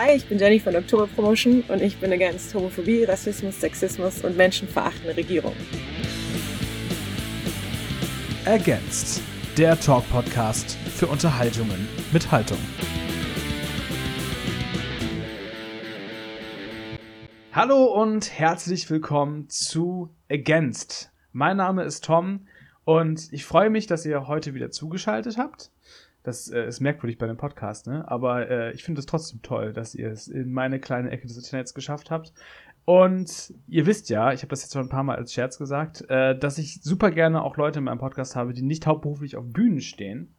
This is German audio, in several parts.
Hi, ich bin Jenny von Oktober Promotion und ich bin against Homophobie, Rassismus, Sexismus und menschenverachtende Regierung. Against, der Talk-Podcast für Unterhaltungen mit Haltung. Hallo und herzlich willkommen zu Against. Mein Name ist Tom und ich freue mich, dass ihr heute wieder zugeschaltet habt. Das äh, ist merkwürdig bei einem Podcast, ne? Aber äh, ich finde es trotzdem toll, dass ihr es in meine kleine Ecke des Internets geschafft habt. Und ihr wisst ja, ich habe das jetzt schon ein paar Mal als Scherz gesagt, äh, dass ich super gerne auch Leute in meinem Podcast habe, die nicht hauptberuflich auf Bühnen stehen.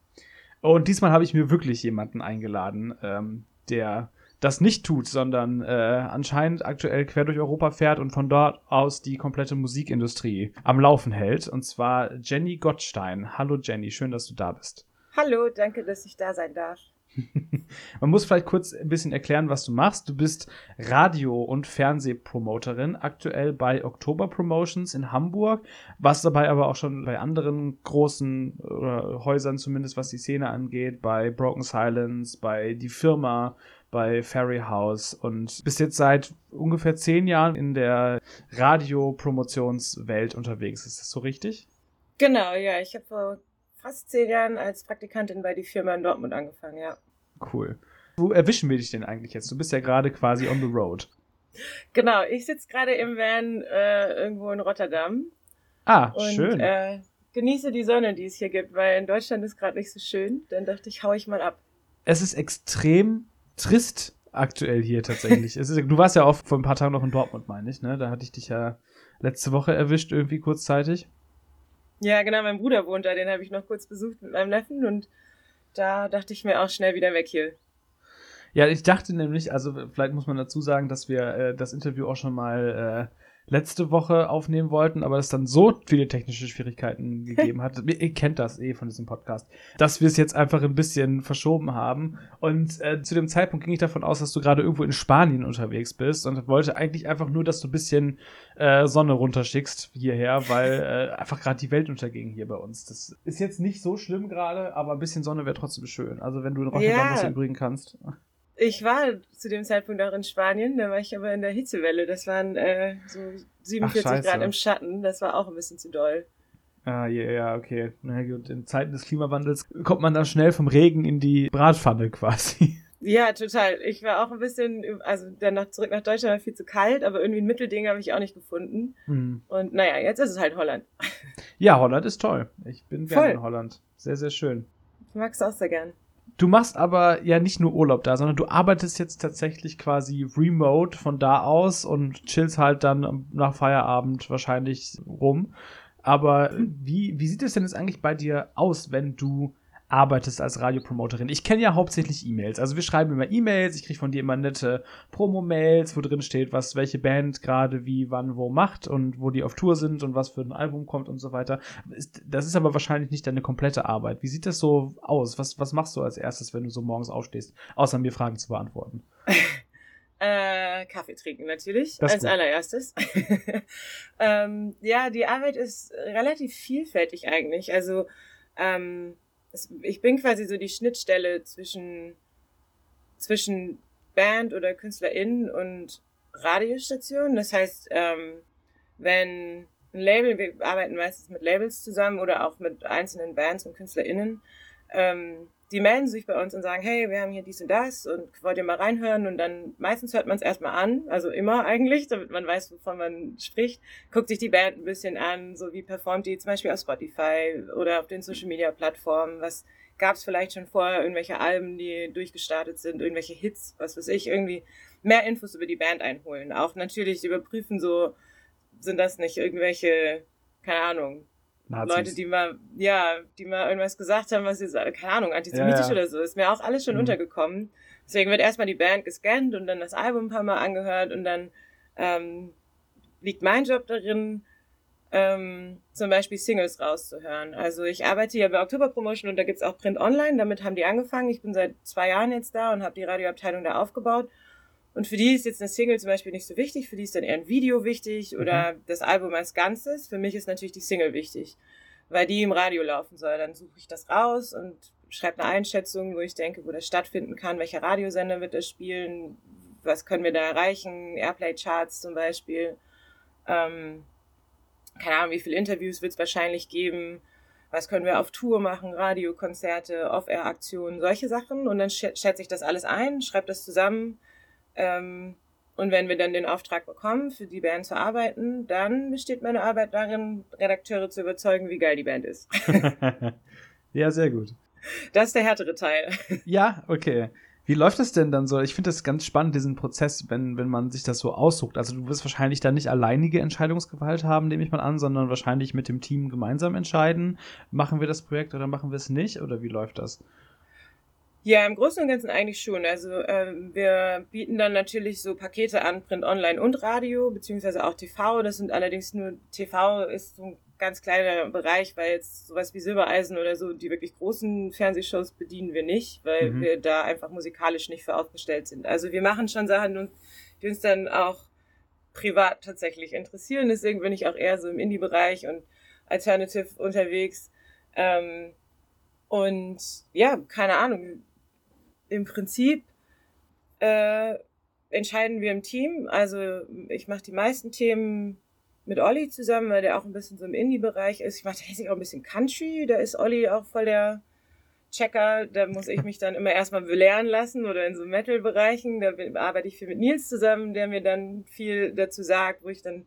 Und diesmal habe ich mir wirklich jemanden eingeladen, ähm, der das nicht tut, sondern äh, anscheinend aktuell quer durch Europa fährt und von dort aus die komplette Musikindustrie am Laufen hält. Und zwar Jenny Gottstein. Hallo Jenny, schön, dass du da bist. Hallo, danke, dass ich da sein darf. Man muss vielleicht kurz ein bisschen erklären, was du machst. Du bist Radio- und Fernsehpromoterin, aktuell bei Oktober Promotions in Hamburg, was dabei aber auch schon bei anderen großen äh, Häusern zumindest, was die Szene angeht, bei Broken Silence, bei Die Firma, bei Fairy House und bist jetzt seit ungefähr zehn Jahren in der Radiopromotionswelt unterwegs. Ist das so richtig? Genau, ja. Ich habe vor fast zehn Jahren als Praktikantin bei die Firma in Dortmund angefangen, ja. Cool. Wo erwischen wir dich denn eigentlich jetzt? Du bist ja gerade quasi on the road. Genau, ich sitze gerade im Van äh, irgendwo in Rotterdam. Ah, und, schön. Äh, genieße die Sonne, die es hier gibt, weil in Deutschland ist gerade nicht so schön. Dann dachte ich, hau ich mal ab. Es ist extrem trist aktuell hier tatsächlich. ist, du warst ja auch vor ein paar Tagen noch in Dortmund, meine ich, ne? Da hatte ich dich ja letzte Woche erwischt, irgendwie kurzzeitig. Ja, genau, mein Bruder wohnt da, den habe ich noch kurz besucht mit meinem Neffen und da dachte ich mir auch schnell wieder weg hier. Ja, ich dachte nämlich, also vielleicht muss man dazu sagen, dass wir äh, das Interview auch schon mal äh, letzte Woche aufnehmen wollten, aber es dann so viele technische Schwierigkeiten gegeben hat. Ihr kennt das eh von diesem Podcast, dass wir es jetzt einfach ein bisschen verschoben haben. Und äh, zu dem Zeitpunkt ging ich davon aus, dass du gerade irgendwo in Spanien unterwegs bist und wollte eigentlich einfach nur, dass du ein bisschen äh, Sonne runterschickst hierher, weil äh, einfach gerade die Welt unterging hier bei uns. Das ist jetzt nicht so schlimm gerade, aber ein bisschen Sonne wäre trotzdem schön. Also wenn du in Rotterdam ja. was übrigen kannst. Ich war zu dem Zeitpunkt auch in Spanien, da war ich aber in der Hitzewelle. Das waren äh, so 47 Ach, Grad im Schatten. Das war auch ein bisschen zu doll. Ah, ja, ja, okay. Na gut, in Zeiten des Klimawandels kommt man dann schnell vom Regen in die Bratpfanne quasi. Ja, total. Ich war auch ein bisschen, also dann nach, zurück nach Deutschland war viel zu kalt, aber irgendwie ein Mittelding habe ich auch nicht gefunden. Mhm. Und naja, jetzt ist es halt Holland. Ja, Holland ist toll. Ich bin gerne in Holland. Sehr, sehr schön. Ich mag es auch sehr gern. Du machst aber ja nicht nur Urlaub da, sondern du arbeitest jetzt tatsächlich quasi remote von da aus und chillst halt dann nach Feierabend wahrscheinlich rum. Aber wie, wie sieht es denn jetzt eigentlich bei dir aus, wenn du arbeitest als Radiopromoterin. Ich kenne ja hauptsächlich E-Mails. Also wir schreiben immer E-Mails, ich kriege von dir immer nette Promo-Mails, wo drin steht, was welche Band gerade wie, wann, wo macht und wo die auf Tour sind und was für ein Album kommt und so weiter. Das ist aber wahrscheinlich nicht deine komplette Arbeit. Wie sieht das so aus? Was, was machst du als erstes, wenn du so morgens aufstehst, außer mir Fragen zu beantworten? Äh, Kaffee trinken natürlich, als gut. allererstes. ähm, ja, die Arbeit ist relativ vielfältig eigentlich. Also ähm, ich bin quasi so die Schnittstelle zwischen, zwischen Band oder KünstlerInnen und Radiostation. Das heißt, ähm, wenn ein Label, wir arbeiten meistens mit Labels zusammen oder auch mit einzelnen Bands und KünstlerInnen, ähm, die melden sich bei uns und sagen, hey, wir haben hier dies und das und wollt ihr mal reinhören? Und dann meistens hört man es erstmal an, also immer eigentlich, damit man weiß, wovon man spricht, guckt sich die Band ein bisschen an, so wie performt die zum Beispiel auf Spotify oder auf den Social Media Plattformen, was gab es vielleicht schon vorher, irgendwelche Alben, die durchgestartet sind, irgendwelche Hits, was weiß ich, irgendwie mehr Infos über die Band einholen. Auch natürlich überprüfen, so sind das nicht irgendwelche, keine Ahnung, Nazis. Leute, die mal, ja, die mal irgendwas gesagt haben, was sie, keine Ahnung, antisemitisch ja, ja. oder so, ist mir auch alles schon mhm. untergekommen. Deswegen wird erstmal die Band gescannt und dann das Album ein paar Mal angehört und dann ähm, liegt mein Job darin, ähm, zum Beispiel Singles rauszuhören. Also ich arbeite ja bei Oktober Promotion und da gibt's auch Print Online, damit haben die angefangen. Ich bin seit zwei Jahren jetzt da und habe die Radioabteilung da aufgebaut. Und für die ist jetzt eine Single zum Beispiel nicht so wichtig, für die ist dann eher ein Video wichtig oder mhm. das Album als Ganzes. Für mich ist natürlich die Single wichtig, weil die im Radio laufen soll. Dann suche ich das raus und schreibe eine Einschätzung, wo ich denke, wo das stattfinden kann, welcher Radiosender wird das spielen, was können wir da erreichen, Airplay-Charts zum Beispiel. Ähm, keine Ahnung, wie viele Interviews wird es wahrscheinlich geben, was können wir auf Tour machen, Radiokonzerte, Off-Air-Aktionen, solche Sachen. Und dann schätze ich das alles ein, schreibe das zusammen. Ähm, und wenn wir dann den Auftrag bekommen, für die Band zu arbeiten, dann besteht meine Arbeit darin, Redakteure zu überzeugen, wie geil die Band ist. ja, sehr gut. Das ist der härtere Teil. Ja, okay. Wie läuft das denn dann so? Ich finde das ganz spannend, diesen Prozess, wenn, wenn man sich das so aussucht. Also du wirst wahrscheinlich da nicht alleinige Entscheidungsgewalt haben, nehme ich mal an, sondern wahrscheinlich mit dem Team gemeinsam entscheiden, machen wir das Projekt oder machen wir es nicht? Oder wie läuft das? Ja, im Großen und Ganzen eigentlich schon. Also äh, wir bieten dann natürlich so Pakete an, Print, Online und Radio, beziehungsweise auch TV. Das sind allerdings nur, TV ist so ein ganz kleiner Bereich, weil jetzt sowas wie Silbereisen oder so, die wirklich großen Fernsehshows bedienen wir nicht, weil mhm. wir da einfach musikalisch nicht für aufgestellt sind. Also wir machen schon Sachen, die uns dann auch privat tatsächlich interessieren. Deswegen bin ich auch eher so im Indie-Bereich und Alternative unterwegs. Ähm, und ja, keine Ahnung. Im Prinzip äh, entscheiden wir im Team. Also ich mache die meisten Themen mit Olli zusammen, weil der auch ein bisschen so im Indie-Bereich ist. Ich mache tatsächlich auch ein bisschen Country, da ist Olli auch voll der Checker. Da muss ich mich dann immer erstmal belehren lassen oder in so Metal-Bereichen. Da arbeite ich viel mit Nils zusammen, der mir dann viel dazu sagt, wo ich dann,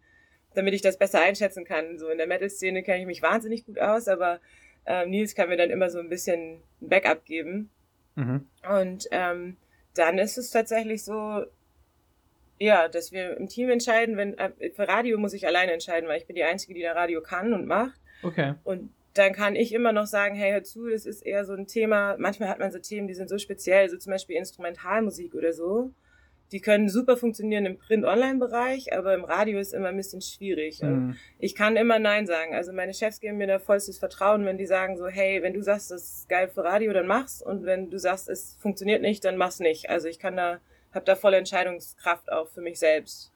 damit ich das besser einschätzen kann. So in der Metal-Szene kenne ich mich wahnsinnig gut aus, aber ähm, Nils kann mir dann immer so ein bisschen ein Backup geben. Mhm. Und ähm, dann ist es tatsächlich so, ja, dass wir im Team entscheiden, wenn äh, für Radio muss ich alleine entscheiden, weil ich bin die Einzige, die da Radio kann und macht. Okay. Und dann kann ich immer noch sagen, hey, hör zu, das ist eher so ein Thema. Manchmal hat man so Themen, die sind so speziell, so zum Beispiel Instrumentalmusik oder so. Die können super funktionieren im Print-Online-Bereich, aber im Radio ist immer ein bisschen schwierig. Mhm. ich kann immer Nein sagen. Also meine Chefs geben mir da vollstes Vertrauen, wenn die sagen so, hey, wenn du sagst, das ist geil für Radio, dann mach's. Und wenn du sagst, es funktioniert nicht, dann mach's nicht. Also ich kann da habe da volle Entscheidungskraft auch für mich selbst.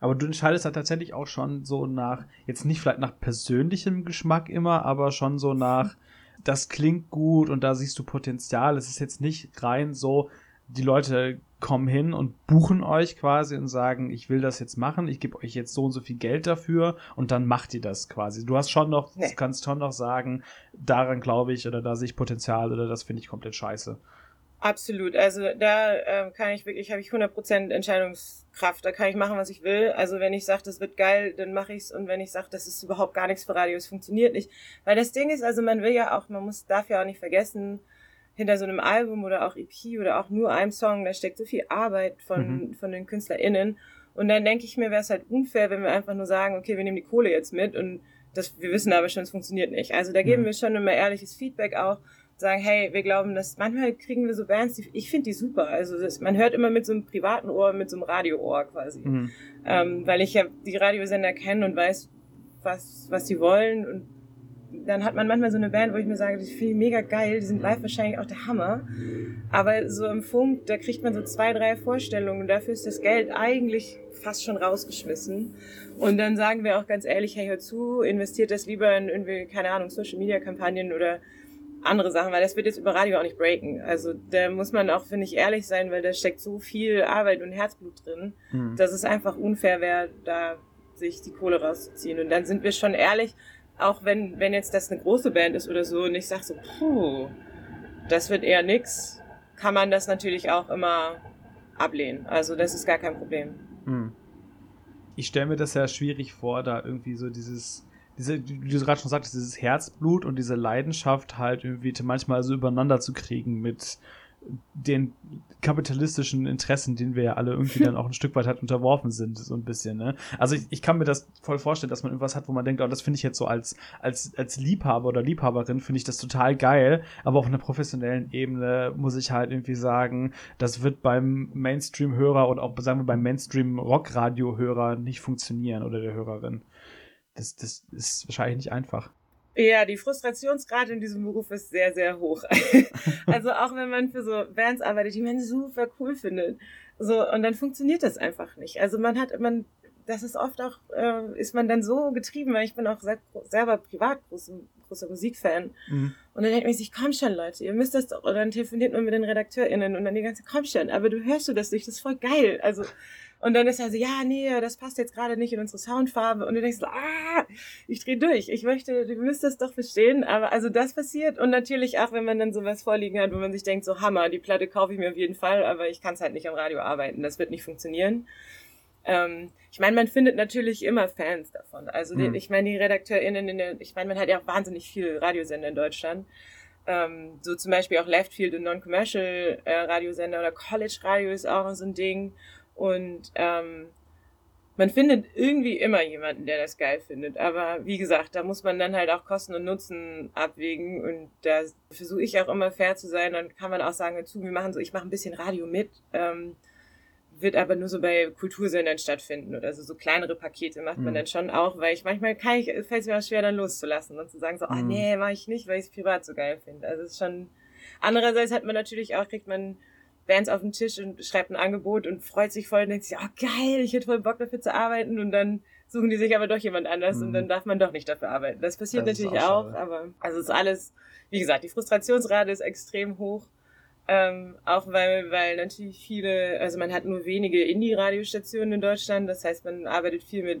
Aber du entscheidest da tatsächlich auch schon so nach, jetzt nicht vielleicht nach persönlichem Geschmack immer, aber schon so nach, das klingt gut und da siehst du Potenzial. Es ist jetzt nicht rein so, die Leute kommen hin und buchen euch quasi und sagen, ich will das jetzt machen, ich gebe euch jetzt so und so viel Geld dafür und dann macht ihr das quasi. Du hast schon noch, nee. kannst schon noch sagen, daran glaube ich oder da sehe ich Potenzial oder das finde ich komplett scheiße. Absolut. Also da ähm, kann ich wirklich, habe ich 100% Entscheidungskraft. Da kann ich machen, was ich will. Also wenn ich sage, das wird geil, dann mache ich's. Und wenn ich sage, das ist überhaupt gar nichts für Radio, es funktioniert nicht. Weil das Ding ist, also man will ja auch, man muss darf ja auch nicht vergessen, hinter so einem Album oder auch EP oder auch nur einem Song, da steckt so viel Arbeit von, mhm. von den KünstlerInnen. Und dann denke ich mir, wäre es halt unfair, wenn wir einfach nur sagen, okay, wir nehmen die Kohle jetzt mit und das, wir wissen aber schon, es funktioniert nicht. Also da geben mhm. wir schon immer ehrliches Feedback auch sagen, hey, wir glauben, dass manchmal kriegen wir so Bands, die, ich finde die super. Also das, man hört immer mit so einem privaten Ohr, mit so einem Radioohr quasi. Mhm. Ähm, weil ich ja die Radiosender kenne und weiß, was, was die wollen. Und dann hat man manchmal so eine Band, wo ich mir sage, die finde ich mega geil, die sind live wahrscheinlich auch der Hammer. Aber so im Funk, da kriegt man so zwei, drei Vorstellungen und dafür ist das Geld eigentlich fast schon rausgeschmissen. Und dann sagen wir auch ganz ehrlich, hey, hör zu, investiert das lieber in irgendwie, keine Ahnung, Social Media Kampagnen oder andere Sachen, weil das wird jetzt über Radio auch nicht breaken. Also da muss man auch, finde ich, ehrlich sein, weil da steckt so viel Arbeit und Herzblut drin, mhm. dass es einfach unfair wäre, da sich die Kohle rauszuziehen. Und dann sind wir schon ehrlich, auch wenn, wenn jetzt das eine große Band ist oder so und ich sage so, puh, das wird eher nix, kann man das natürlich auch immer ablehnen. Also das ist gar kein Problem. Mhm. Ich stelle mir das ja schwierig vor, da irgendwie so dieses diese, wie du gerade schon sagtest, dieses Herzblut und diese Leidenschaft halt irgendwie manchmal so übereinander zu kriegen mit den kapitalistischen Interessen, denen wir ja alle irgendwie dann auch ein Stück weit halt unterworfen sind, so ein bisschen, ne? Also ich, ich kann mir das voll vorstellen, dass man irgendwas hat, wo man denkt, oh, das finde ich jetzt so als, als, als Liebhaber oder Liebhaberin finde ich das total geil, aber auf einer professionellen Ebene muss ich halt irgendwie sagen, das wird beim Mainstream-Hörer und auch, sagen wir, beim Mainstream-Rock-Radio-Hörer nicht funktionieren oder der Hörerin das, das ist wahrscheinlich nicht einfach. Ja, die Frustrationsgrad in diesem Beruf ist sehr, sehr hoch. also auch wenn man für so Bands arbeitet, die man super cool findet. So, und dann funktioniert das einfach nicht. Also man hat, man, das ist oft auch, äh, ist man dann so getrieben, weil ich bin auch sehr, selber privat groß, großer Musikfan. Mhm. Und dann denkt man sich, komm schon, Leute, ihr müsst das doch. Und dann telefoniert man mit den RedakteurInnen und dann die ganze, komm schon, aber du hörst du das nicht, das ist voll geil. Also, und dann ist er so, ja, nee, das passt jetzt gerade nicht in unsere Soundfarbe. Und du denkst so, ah, ich dreh durch. Ich möchte, du müsst das doch verstehen. Aber also das passiert. Und natürlich auch, wenn man dann sowas vorliegen hat, wo man sich denkt, so Hammer, die Platte kaufe ich mir auf jeden Fall, aber ich kann es halt nicht am Radio arbeiten. Das wird nicht funktionieren. Ähm, ich meine, man findet natürlich immer Fans davon. Also mhm. ich meine, die RedakteurInnen, in der, ich meine, man hat ja auch wahnsinnig viele Radiosender in Deutschland. Ähm, so zum Beispiel auch Leftfield und Non-Commercial äh, Radiosender oder College Radio ist auch so ein Ding. Und ähm, man findet irgendwie immer jemanden, der das geil findet. Aber wie gesagt, da muss man dann halt auch Kosten und Nutzen abwägen. Und da versuche ich auch immer fair zu sein. Dann kann man auch sagen, zu, wir machen so, ich mache ein bisschen Radio mit. Ähm, wird aber nur so bei Kultursendern stattfinden oder so, so kleinere Pakete macht man mhm. dann schon auch, weil ich manchmal kann ich, fällt es mir auch schwer, dann loszulassen und zu sagen so, ah mhm. oh, nee, mache ich nicht, weil ich es privat so geil finde. Also es ist schon, andererseits hat man natürlich auch, kriegt man Bands auf den Tisch und schreibt ein Angebot und freut sich voll und denkt sich, oh geil, ich hätte voll Bock dafür zu arbeiten und dann suchen die sich aber doch jemand anders mhm. und dann darf man doch nicht dafür arbeiten. Das passiert das natürlich auch, auch aber also es ist alles, wie gesagt, die Frustrationsrate ist extrem hoch ähm, auch weil, weil natürlich viele, also man hat nur wenige Indie-Radiostationen in Deutschland, das heißt, man arbeitet viel mit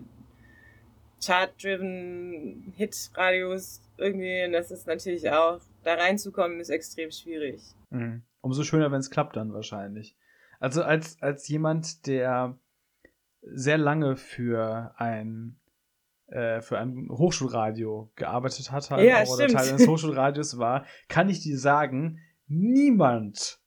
Chart-driven Hit-Radios irgendwie und das ist natürlich auch, da reinzukommen, ist extrem schwierig. Mhm. Umso schöner, wenn es klappt dann wahrscheinlich. Also als, als jemand, der sehr lange für ein äh, für ein Hochschulradio gearbeitet hat, halt ja, auch, oder Teil eines Hochschulradios war, kann ich dir sagen, niemand,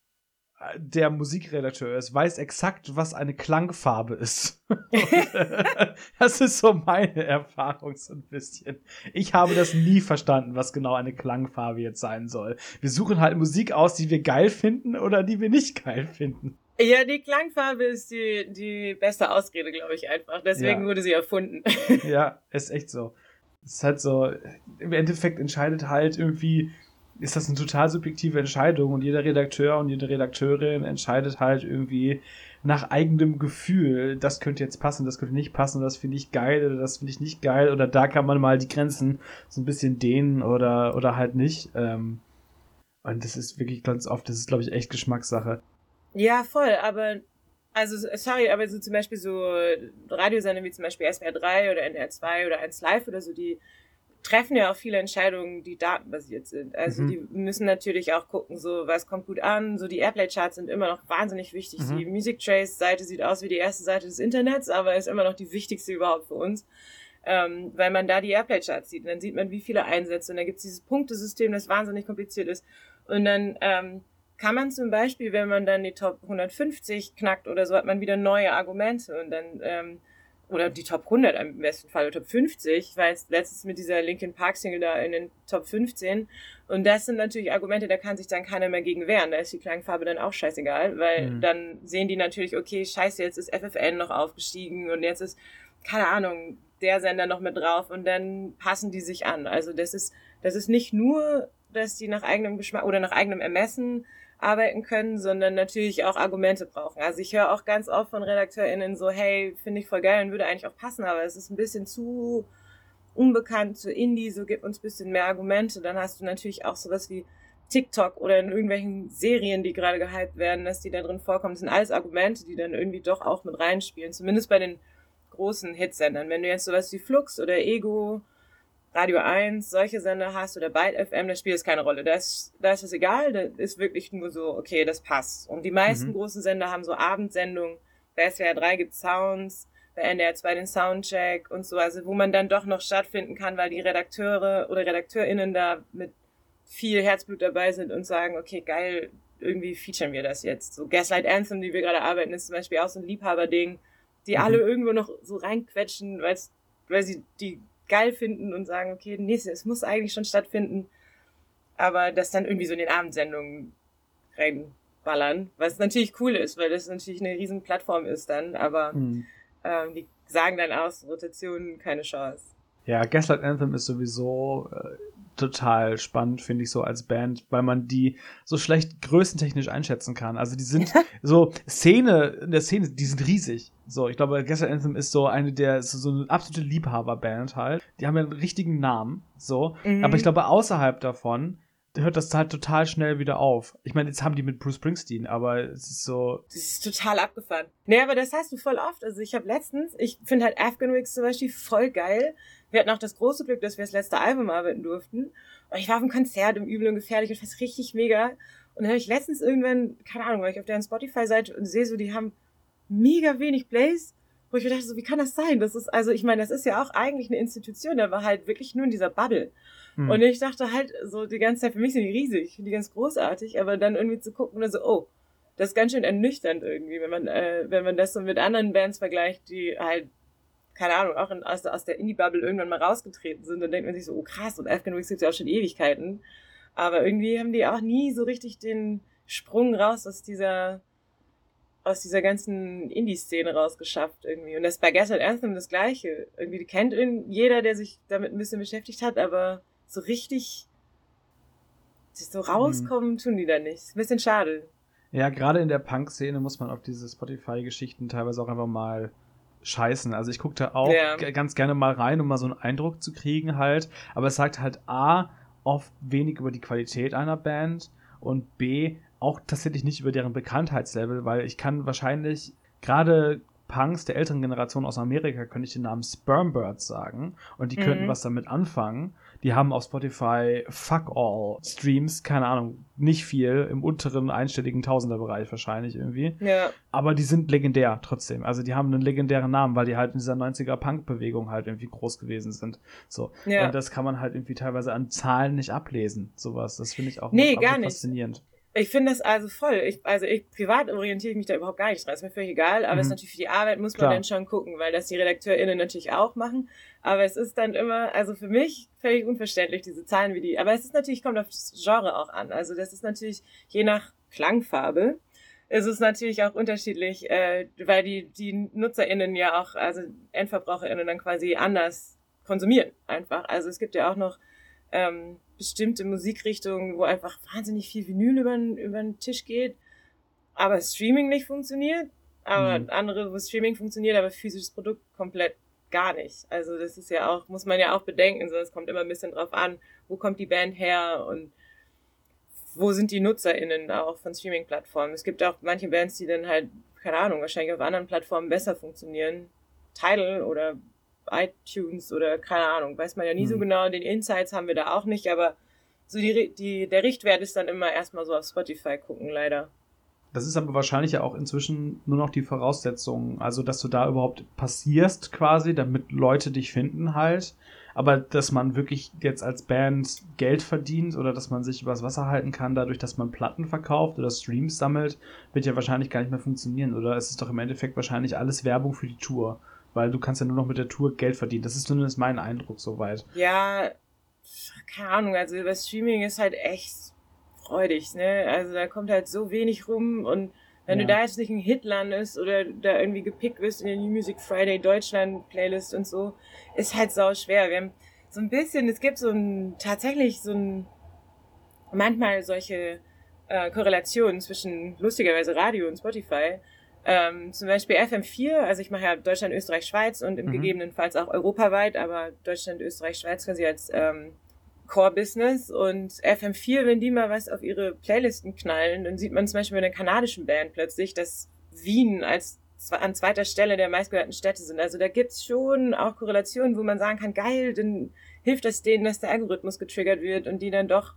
der Musikredakteur ist, weiß exakt, was eine Klangfarbe ist. das ist so meine Erfahrung so ein bisschen. Ich habe das nie verstanden, was genau eine Klangfarbe jetzt sein soll. Wir suchen halt Musik aus, die wir geil finden oder die wir nicht geil finden. Ja, die Klangfarbe ist die, die beste Ausrede, glaube ich, einfach. Deswegen ja. wurde sie erfunden. ja, ist echt so. Es ist halt so, im Endeffekt entscheidet halt irgendwie ist das eine total subjektive Entscheidung und jeder Redakteur und jede Redakteurin entscheidet halt irgendwie nach eigenem Gefühl, das könnte jetzt passen, das könnte nicht passen, das finde ich geil oder das finde ich nicht geil oder da kann man mal die Grenzen so ein bisschen dehnen oder, oder halt nicht. Ähm, und das ist wirklich ganz oft, das ist glaube ich echt Geschmackssache. Ja, voll, aber also sorry, aber so zum Beispiel so Radiosender wie zum Beispiel SWR 3 oder NDR 2 oder 1 Live oder so, die treffen ja auch viele Entscheidungen, die datenbasiert sind. Also mhm. die müssen natürlich auch gucken, so was kommt gut an. So die Airplay-Charts sind immer noch wahnsinnig wichtig. Mhm. Die Music Trace-Seite sieht aus wie die erste Seite des Internets, aber ist immer noch die wichtigste überhaupt für uns. Ähm, weil man da die Airplay-Charts sieht. Und dann sieht man, wie viele Einsätze. Und dann gibt es dieses Punktesystem, das wahnsinnig kompliziert ist. Und dann ähm, kann man zum Beispiel, wenn man dann die Top 150 knackt oder so, hat man wieder neue Argumente. Und dann ähm, oder die Top 100 im besten Fall, oder Top 50. Ich war jetzt letztens mit dieser Linkin Park Single da in den Top 15. Und das sind natürlich Argumente, da kann sich dann keiner mehr gegen wehren. Da ist die Klangfarbe dann auch scheißegal, weil mhm. dann sehen die natürlich, okay, scheiße, jetzt ist FFN noch aufgestiegen und jetzt ist, keine Ahnung, der Sender noch mit drauf und dann passen die sich an. Also das ist, das ist nicht nur, dass die nach eigenem Geschmack oder nach eigenem Ermessen arbeiten können, sondern natürlich auch Argumente brauchen. Also ich höre auch ganz oft von RedakteurInnen so, hey, finde ich voll geil und würde eigentlich auch passen, aber es ist ein bisschen zu unbekannt, zu Indie, so gibt uns ein bisschen mehr Argumente. Dann hast du natürlich auch sowas wie TikTok oder in irgendwelchen Serien, die gerade gehypt werden, dass die da drin vorkommen. Das sind alles Argumente, die dann irgendwie doch auch mit reinspielen. Zumindest bei den großen Hitsendern. Wenn du jetzt sowas wie Flux oder Ego Radio 1, solche Sender hast oder Byte FM, das spielt es keine Rolle. Da ist, da ist es egal, da ist wirklich nur so, okay, das passt. Und die meisten mhm. großen Sender haben so Abendsendungen. Bei SWR 3 gibt Sounds, bei NDR 2 den Soundcheck und so, also wo man dann doch noch stattfinden kann, weil die Redakteure oder RedakteurInnen da mit viel Herzblut dabei sind und sagen, okay, geil, irgendwie featuren wir das jetzt. So Gaslight Anthem, die wir gerade arbeiten, ist zum Beispiel auch so ein Liebhaberding, die mhm. alle irgendwo noch so reinquetschen, weil sie die geil finden und sagen, okay, nee, es muss eigentlich schon stattfinden. Aber das dann irgendwie so in den Abendsendungen reinballern, was natürlich cool ist, weil das natürlich eine riesen Plattform ist dann, aber mhm. ähm, die sagen dann aus, Rotation, keine Chance. Ja, Gaslight Anthem ist sowieso äh, total spannend, finde ich so als Band, weil man die so schlecht größentechnisch einschätzen kann. Also die sind so Szene, in der Szene, die sind riesig. So, ich glaube, Gaslight Anthem ist so eine der, so, so eine absolute Liebhaberband halt. Die haben ja einen richtigen Namen, so. Mhm. Aber ich glaube, außerhalb davon, hört das halt total schnell wieder auf. Ich meine, jetzt haben die mit Bruce Springsteen, aber es ist so. Das ist total abgefahren. Nee, aber das hast du voll oft. Also ich habe letztens, ich finde halt Afghan Wigs zum Beispiel voll geil. Wir hatten auch das große Glück, dass wir das letzte Album arbeiten durften. Und ich war auf einem Konzert im Übel und Gefährlich und fast richtig mega. Und dann habe ich letztens irgendwann, keine Ahnung, war ich auf deren Spotify-Seite und sehe so, die haben mega wenig Plays. Wo ich mir dachte, so, wie kann das sein? Das ist, also ich meine, das ist ja auch eigentlich eine Institution, war halt wirklich nur in dieser Bubble. Hm. Und ich dachte halt so die ganze Zeit, für mich sind die riesig, die ganz großartig, aber dann irgendwie zu gucken und so, oh, das ist ganz schön ernüchternd irgendwie, wenn man, äh, wenn man das so mit anderen Bands vergleicht, die halt, keine Ahnung, auch in, aus, aus der Indie-Bubble irgendwann mal rausgetreten sind, dann denkt man sich so, oh krass, und Afghan Wigs gibt ja auch schon Ewigkeiten. Aber irgendwie haben die auch nie so richtig den Sprung raus aus dieser aus dieser ganzen Indie-Szene rausgeschafft irgendwie. Und das bei Gaslight Anthem das gleiche. Irgendwie kennt jeder, der sich damit ein bisschen beschäftigt hat, aber so richtig so rauskommen mhm. tun die da nicht. Ist ein bisschen schade. Ja, gerade in der Punk-Szene muss man auf diese Spotify-Geschichten teilweise auch einfach mal scheißen. Also ich gucke da auch ja. ganz gerne mal rein, um mal so einen Eindruck zu kriegen halt. Aber es sagt halt A, oft wenig über die Qualität einer Band und B, auch tatsächlich nicht über deren Bekanntheitslevel, weil ich kann wahrscheinlich gerade Punks der älteren Generation aus Amerika könnte ich den Namen Spermbirds sagen und die mhm. könnten was damit anfangen. Die haben auf Spotify Fuck All Streams, keine Ahnung, nicht viel, im unteren einstelligen Tausenderbereich wahrscheinlich irgendwie. Ja. Aber die sind legendär trotzdem. Also die haben einen legendären Namen, weil die halt in dieser 90er Punk-Bewegung halt irgendwie groß gewesen sind. So. Ja. Und das kann man halt irgendwie teilweise an Zahlen nicht ablesen, sowas. Das finde ich auch nee, gar nicht. faszinierend. Ich finde das also voll. Ich, also ich privat orientiere ich mich da überhaupt gar nicht dran. Ist mir völlig egal, aber mhm. es ist natürlich für die Arbeit muss Klar. man dann schon gucken, weil das die RedakteurInnen natürlich auch machen. Aber es ist dann immer, also für mich völlig unverständlich, diese Zahlen wie die. Aber es ist natürlich, kommt auf das Genre auch an. Also das ist natürlich je nach Klangfarbe. Es ist natürlich auch unterschiedlich, äh, weil die, die NutzerInnen ja auch, also EndverbraucherInnen dann quasi anders konsumieren einfach. Also es gibt ja auch noch ähm, bestimmte Musikrichtungen, wo einfach wahnsinnig viel Vinyl über, über den Tisch geht, aber Streaming nicht funktioniert. Aber mhm. andere, wo Streaming funktioniert, aber physisches Produkt komplett gar nicht. Also das ist ja auch, muss man ja auch bedenken, so es kommt immer ein bisschen drauf an, wo kommt die Band her und wo sind die NutzerInnen auch von Streaming-Plattformen. Es gibt auch manche Bands, die dann halt, keine Ahnung, wahrscheinlich auf anderen Plattformen besser funktionieren. Tidal oder iTunes oder keine Ahnung, weiß man ja nie hm. so genau. Den Insights haben wir da auch nicht, aber so die, die, der Richtwert ist dann immer erstmal so auf Spotify gucken, leider. Das ist aber wahrscheinlich ja auch inzwischen nur noch die Voraussetzung, also dass du da überhaupt passierst quasi, damit Leute dich finden halt. Aber dass man wirklich jetzt als Band Geld verdient oder dass man sich übers Wasser halten kann, dadurch, dass man Platten verkauft oder Streams sammelt, wird ja wahrscheinlich gar nicht mehr funktionieren. Oder es ist doch im Endeffekt wahrscheinlich alles Werbung für die Tour weil du kannst ja nur noch mit der Tour Geld verdienen. Das ist zumindest mein Eindruck soweit. Ja, keine Ahnung, also das Streaming ist halt echt freudig, ne? Also da kommt halt so wenig rum und wenn ja. du da jetzt nicht ein Hit landest oder da irgendwie gepickt wirst in der New Music Friday Deutschland Playlist und so, ist halt sau schwer. Wir haben so ein bisschen, es gibt so ein, tatsächlich so ein, manchmal solche äh, Korrelationen zwischen lustigerweise Radio und Spotify. Ähm, zum Beispiel FM4, also ich mache ja Deutschland, Österreich, Schweiz und im mhm. gegebenenfalls auch europaweit, aber Deutschland, Österreich, Schweiz quasi als ähm, Core-Business und FM4, wenn die mal was auf ihre Playlisten knallen, dann sieht man zum Beispiel bei einer kanadischen Band plötzlich, dass Wien als an zweiter Stelle der meistgehörten Städte sind. Also da gibt's schon auch Korrelationen, wo man sagen kann, geil, dann hilft das denen, dass der Algorithmus getriggert wird und die dann doch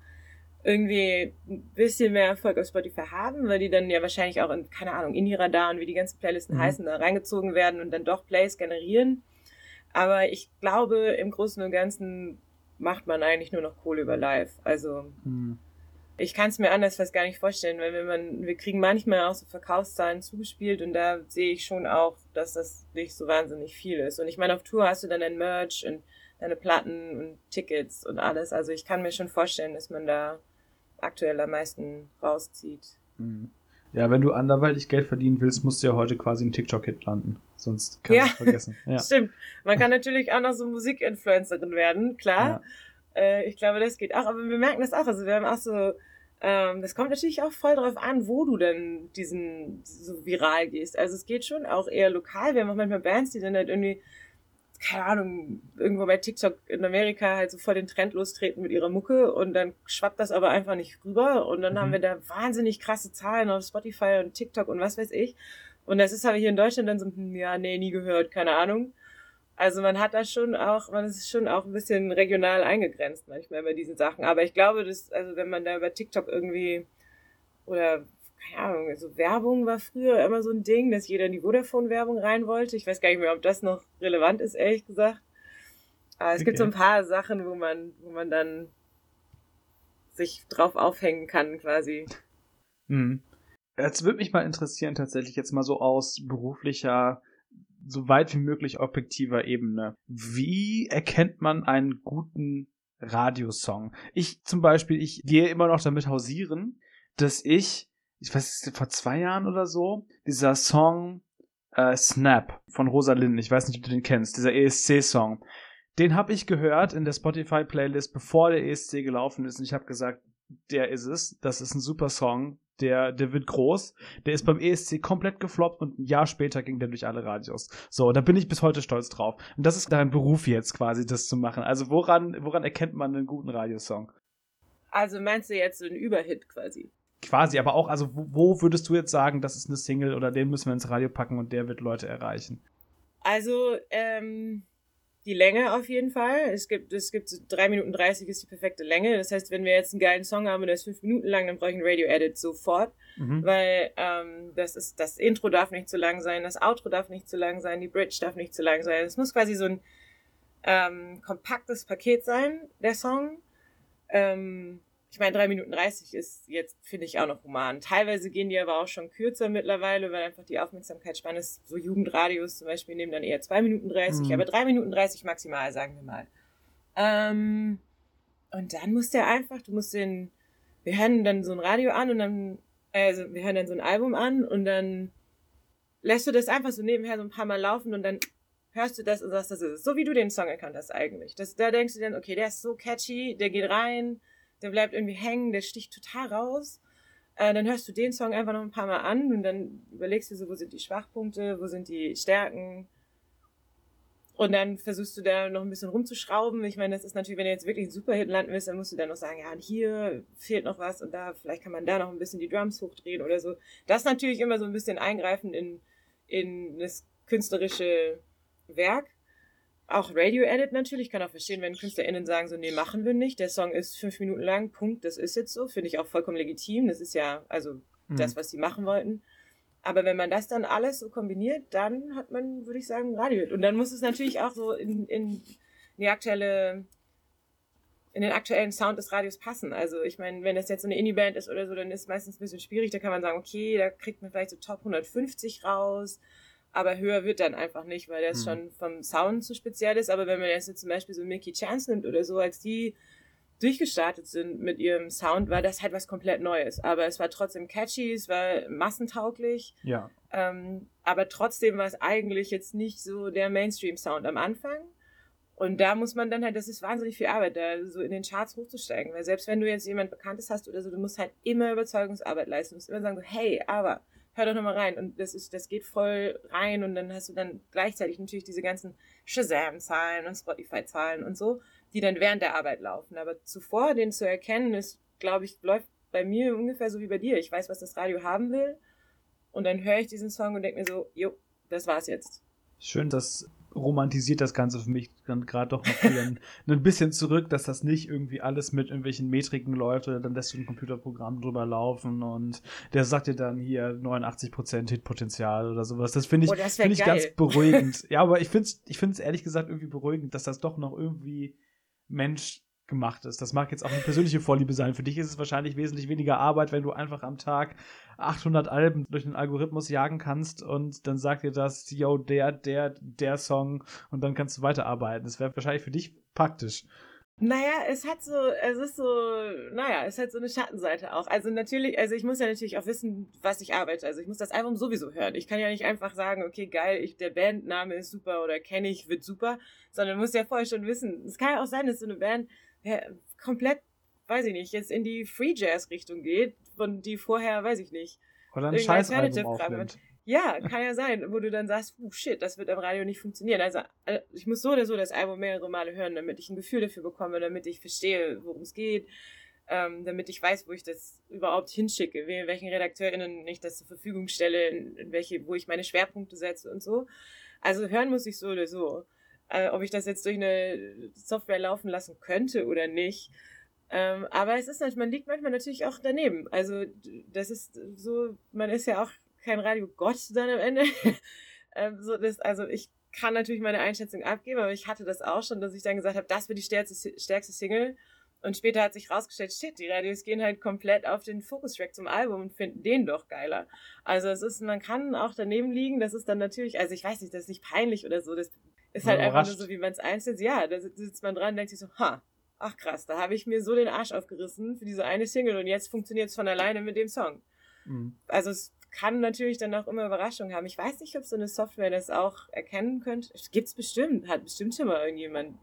irgendwie ein bisschen mehr Erfolg auf Spotify haben, weil die dann ja wahrscheinlich auch in, keine Ahnung, Indie-Radar und wie die ganzen Playlisten mhm. heißen, da reingezogen werden und dann doch Plays generieren. Aber ich glaube, im Großen und Ganzen macht man eigentlich nur noch Kohle über Live. Also mhm. ich kann es mir anders fast gar nicht vorstellen, weil wenn man, wir kriegen manchmal auch so Verkaufszahlen zugespielt und da sehe ich schon auch, dass das nicht so wahnsinnig viel ist. Und ich meine, auf Tour hast du dann ein Merch und deine Platten und Tickets und alles. Also ich kann mir schon vorstellen, dass man da aktuell am meisten rauszieht. Mhm. Ja, wenn du anderweitig Geld verdienen willst, musst du ja heute quasi im TikTok-Hit landen. Sonst kannst du es vergessen. Ja, stimmt. Man kann natürlich auch noch so Musikinfluencerin werden, klar. Ja. Äh, ich glaube, das geht auch. Aber wir merken das auch. Also wir haben auch so, ähm, das kommt natürlich auch voll drauf an, wo du denn diesen so viral gehst. Also es geht schon auch eher lokal. Wir haben auch manchmal Bands, die dann halt irgendwie keine Ahnung, irgendwo bei TikTok in Amerika halt so vor den Trend lostreten mit ihrer Mucke und dann schwappt das aber einfach nicht rüber und dann mhm. haben wir da wahnsinnig krasse Zahlen auf Spotify und TikTok und was weiß ich. Und das ist aber hier in Deutschland dann so, hm, ja, nee, nie gehört, keine Ahnung. Also man hat da schon auch, man ist schon auch ein bisschen regional eingegrenzt manchmal bei diesen Sachen. Aber ich glaube, dass, also wenn man da über TikTok irgendwie oder keine Ahnung, also Werbung war früher immer so ein Ding, dass jeder in die Vodafone-Werbung rein wollte. Ich weiß gar nicht mehr, ob das noch relevant ist, ehrlich gesagt. Aber es okay. gibt so ein paar Sachen, wo man, wo man dann sich drauf aufhängen kann, quasi. Hm. Jetzt würde mich mal interessieren, tatsächlich jetzt mal so aus beruflicher, so weit wie möglich objektiver Ebene. Wie erkennt man einen guten Radiosong? Ich zum Beispiel, ich gehe immer noch damit hausieren, dass ich ich weiß vor zwei Jahren oder so, dieser Song äh, Snap von Rosalind, ich weiß nicht, ob du den kennst, dieser ESC-Song. Den habe ich gehört in der Spotify-Playlist, bevor der ESC gelaufen ist und ich habe gesagt, der ist es, das ist ein super Song, der, der wird groß, der ist beim ESC komplett gefloppt und ein Jahr später ging der durch alle Radios. So, da bin ich bis heute stolz drauf. Und das ist dein Beruf jetzt quasi, das zu machen. Also woran, woran erkennt man einen guten Radiosong? Also meinst du jetzt so einen Überhit quasi? Quasi, aber auch, also wo, würdest du jetzt sagen, das ist eine Single oder den müssen wir ins Radio packen und der wird Leute erreichen? Also, ähm, die Länge auf jeden Fall. Es gibt, es gibt 3 Minuten 30 ist die perfekte Länge. Das heißt, wenn wir jetzt einen geilen Song haben und der ist 5 Minuten lang, dann brauche ich einen Radio-Edit sofort. Mhm. Weil ähm, das ist, das Intro darf nicht zu lang sein, das Outro darf nicht zu lang sein, die Bridge darf nicht zu lang sein. Es muss quasi so ein ähm, kompaktes Paket sein, der Song. Ähm, ich meine, 3 Minuten 30 ist jetzt, finde ich, auch noch human. Teilweise gehen die aber auch schon kürzer mittlerweile, weil einfach die Aufmerksamkeitsspanne ist, so Jugendradios zum Beispiel nehmen dann eher 2 Minuten 30, mhm. aber 3 Minuten 30 maximal, sagen wir mal. Ähm, und dann muss der einfach, du musst den, wir hören dann so ein Radio an und dann, also wir hören dann so ein Album an und dann lässt du das einfach so nebenher so ein paar Mal laufen und dann hörst du das und sagst, das ist es. So wie du den Song erkannt hast eigentlich. Das, da denkst du dann, okay, der ist so catchy, der geht rein, der bleibt irgendwie hängen, der sticht total raus. Äh, dann hörst du den Song einfach noch ein paar Mal an und dann überlegst du so, wo sind die Schwachpunkte, wo sind die Stärken. Und dann versuchst du da noch ein bisschen rumzuschrauben. Ich meine, das ist natürlich, wenn du jetzt wirklich einen Superhit landen willst, dann musst du dann noch sagen, ja, hier fehlt noch was und da, vielleicht kann man da noch ein bisschen die Drums hochdrehen oder so. Das ist natürlich immer so ein bisschen eingreifend in, in das künstlerische Werk auch Radio-Edit natürlich. Ich kann auch verstehen, wenn KünstlerInnen sagen, so, nee, machen wir nicht. Der Song ist fünf Minuten lang, Punkt, das ist jetzt so. Finde ich auch vollkommen legitim. Das ist ja, also, mhm. das, was sie machen wollten. Aber wenn man das dann alles so kombiniert, dann hat man, würde ich sagen, Radio. Und dann muss es natürlich auch so in, in die aktuelle, in den aktuellen Sound des Radios passen. Also ich meine, wenn das jetzt so eine Indie-Band ist oder so, dann ist es meistens ein bisschen schwierig. Da kann man sagen, okay, da kriegt man vielleicht so Top 150 raus aber höher wird dann einfach nicht, weil das mhm. schon vom Sound zu speziell ist. Aber wenn man jetzt zum Beispiel so Mickey Chance nimmt oder so, als die durchgestartet sind mit ihrem Sound, war das halt was komplett Neues. Aber es war trotzdem catchy, es war massentauglich. Ja. Ähm, aber trotzdem war es eigentlich jetzt nicht so der Mainstream-Sound am Anfang. Und da muss man dann halt, das ist wahnsinnig viel Arbeit, da so in den Charts hochzusteigen. Weil selbst wenn du jetzt jemand Bekanntes hast oder so, du musst halt immer Überzeugungsarbeit leisten. Du musst immer sagen, so, hey, aber hör doch nochmal rein. Und das ist, das geht voll rein und dann hast du dann gleichzeitig natürlich diese ganzen Shazam-Zahlen und Spotify-Zahlen und so, die dann während der Arbeit laufen. Aber zuvor den zu erkennen, ist, glaube ich, läuft bei mir ungefähr so wie bei dir. Ich weiß, was das Radio haben will. Und dann höre ich diesen Song und denke mir so, jo, das war's jetzt. Schön, dass romantisiert das Ganze für mich dann gerade doch noch wieder ein, ein, bisschen zurück, dass das nicht irgendwie alles mit irgendwelchen Metriken läuft oder dann lässt du ein Computerprogramm drüber laufen und der sagt dir dann hier 89% Hitpotenzial oder sowas. Das finde ich, oh, find ich ganz beruhigend. ja, aber ich finde es ich find's ehrlich gesagt irgendwie beruhigend, dass das doch noch irgendwie Mensch gemacht ist. Das mag jetzt auch eine persönliche Vorliebe sein. Für dich ist es wahrscheinlich wesentlich weniger Arbeit, wenn du einfach am Tag 800 Alben durch den Algorithmus jagen kannst und dann sagt dir das, yo, der, der, der Song und dann kannst du weiterarbeiten. Das wäre wahrscheinlich für dich praktisch. Naja, es hat so, es ist so, naja, es hat so eine Schattenseite auch. Also natürlich, also ich muss ja natürlich auch wissen, was ich arbeite. Also ich muss das Album sowieso hören. Ich kann ja nicht einfach sagen, okay, geil, ich, der Bandname ist super oder kenne ich, wird super, sondern muss ja vorher schon wissen. Es kann ja auch sein, dass so eine Band komplett, weiß ich nicht, jetzt in die Free Jazz Richtung geht, von die vorher, weiß ich nicht. Oder ein aufnimmt. Ja, kann ja sein, wo du dann sagst, oh shit, das wird am Radio nicht funktionieren. Also äh, ich muss so oder so das Album mehrere Male hören, damit ich ein Gefühl dafür bekomme, damit ich verstehe, worum es geht, ähm, damit ich weiß, wo ich das überhaupt hinschicke, welchen RedakteurInnen ich das zur Verfügung stelle, in, in welche, wo ich meine Schwerpunkte setze und so. Also hören muss ich so oder so. Äh, ob ich das jetzt durch eine Software laufen lassen könnte oder nicht. Ähm, aber es ist man liegt manchmal natürlich auch daneben. Also das ist so, man ist ja auch kein Radiogott dann am Ende. ähm, so das, also ich kann natürlich meine Einschätzung abgeben, aber ich hatte das auch schon, dass ich dann gesagt habe, das wird die stärkste, stärkste Single. Und später hat sich rausgestellt, shit, die Radios gehen halt komplett auf den Focus-Track zum Album und finden den doch geiler. Also es ist, man kann auch daneben liegen, das ist dann natürlich, also ich weiß nicht, das ist nicht peinlich oder so, das ist halt einfach nur so, wie man es einstellt. Ja, da sitzt man dran und denkt sich so, ha, ach krass, da habe ich mir so den Arsch aufgerissen für diese eine Single und jetzt funktioniert es von alleine mit dem Song. Mhm. Also es kann natürlich dann auch immer Überraschungen haben. Ich weiß nicht, ob so eine Software das auch erkennen könnte. Gibt's bestimmt, hat bestimmt schon mal irgendjemand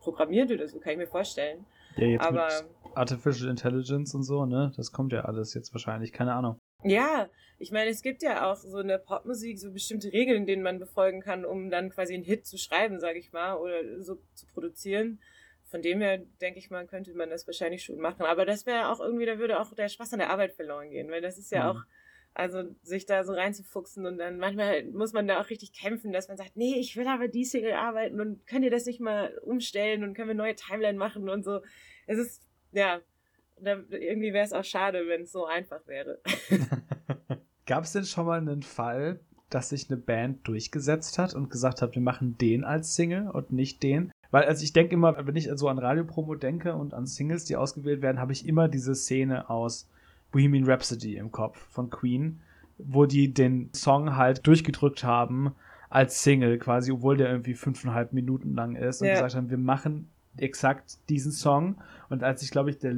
programmiert oder so, kann ich mir vorstellen. Ja, jetzt Aber, Artificial Intelligence und so, ne? Das kommt ja alles jetzt wahrscheinlich, keine Ahnung. Ja, ich meine, es gibt ja auch so in der Popmusik so bestimmte Regeln, denen man befolgen kann, um dann quasi einen Hit zu schreiben, sage ich mal, oder so zu produzieren. Von dem her, denke ich mal, könnte man das wahrscheinlich schon machen. Aber das wäre auch irgendwie, da würde auch der Spaß an der Arbeit verloren gehen, weil das ist ja mhm. auch also sich da so reinzufuchsen und dann manchmal muss man da auch richtig kämpfen, dass man sagt, nee, ich will aber die Single arbeiten und könnt ihr das nicht mal umstellen und können wir neue Timeline machen und so. Es ist, ja, da, irgendwie wäre es auch schade, wenn es so einfach wäre. Gab es denn schon mal einen Fall, dass sich eine Band durchgesetzt hat und gesagt hat, wir machen den als Single und nicht den? Weil, also ich denke immer, wenn ich so an Radiopromo denke und an Singles, die ausgewählt werden, habe ich immer diese Szene aus Bohemian Rhapsody im Kopf von Queen, wo die den Song halt durchgedrückt haben als Single quasi, obwohl der irgendwie fünfeinhalb Minuten lang ist und ja. gesagt haben, wir machen exakt diesen Song. Und als sich, glaube ich, der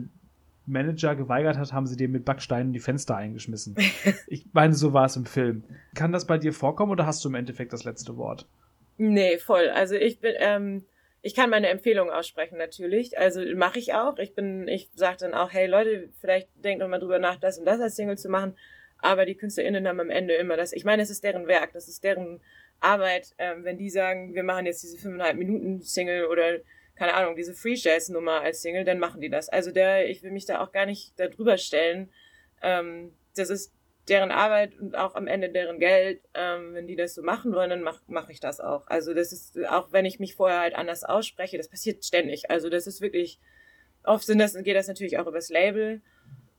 Manager geweigert hat, haben sie dem mit Backsteinen die Fenster eingeschmissen. ich meine, so war es im Film. Kann das bei dir vorkommen oder hast du im Endeffekt das letzte Wort? Nee, voll. Also ich bin, ähm, ich kann meine Empfehlung aussprechen natürlich. Also mache ich auch. Ich bin, ich sage dann auch, hey Leute, vielleicht denkt noch mal drüber nach, das und das als Single zu machen. Aber die KünstlerInnen haben am Ende immer das. Ich meine, es ist deren Werk, das ist deren Arbeit. Ähm, wenn die sagen, wir machen jetzt diese fünfeinhalb Minuten Single oder keine Ahnung, diese Free Jazz Nummer als Single, dann machen die das. Also der, ich will mich da auch gar nicht darüber stellen. Ähm, das ist deren Arbeit und auch am Ende deren Geld. Ähm, wenn die das so machen wollen, dann mache mach ich das auch. Also das ist, auch wenn ich mich vorher halt anders ausspreche, das passiert ständig. Also das ist wirklich, oft sind das, geht das natürlich auch übers Label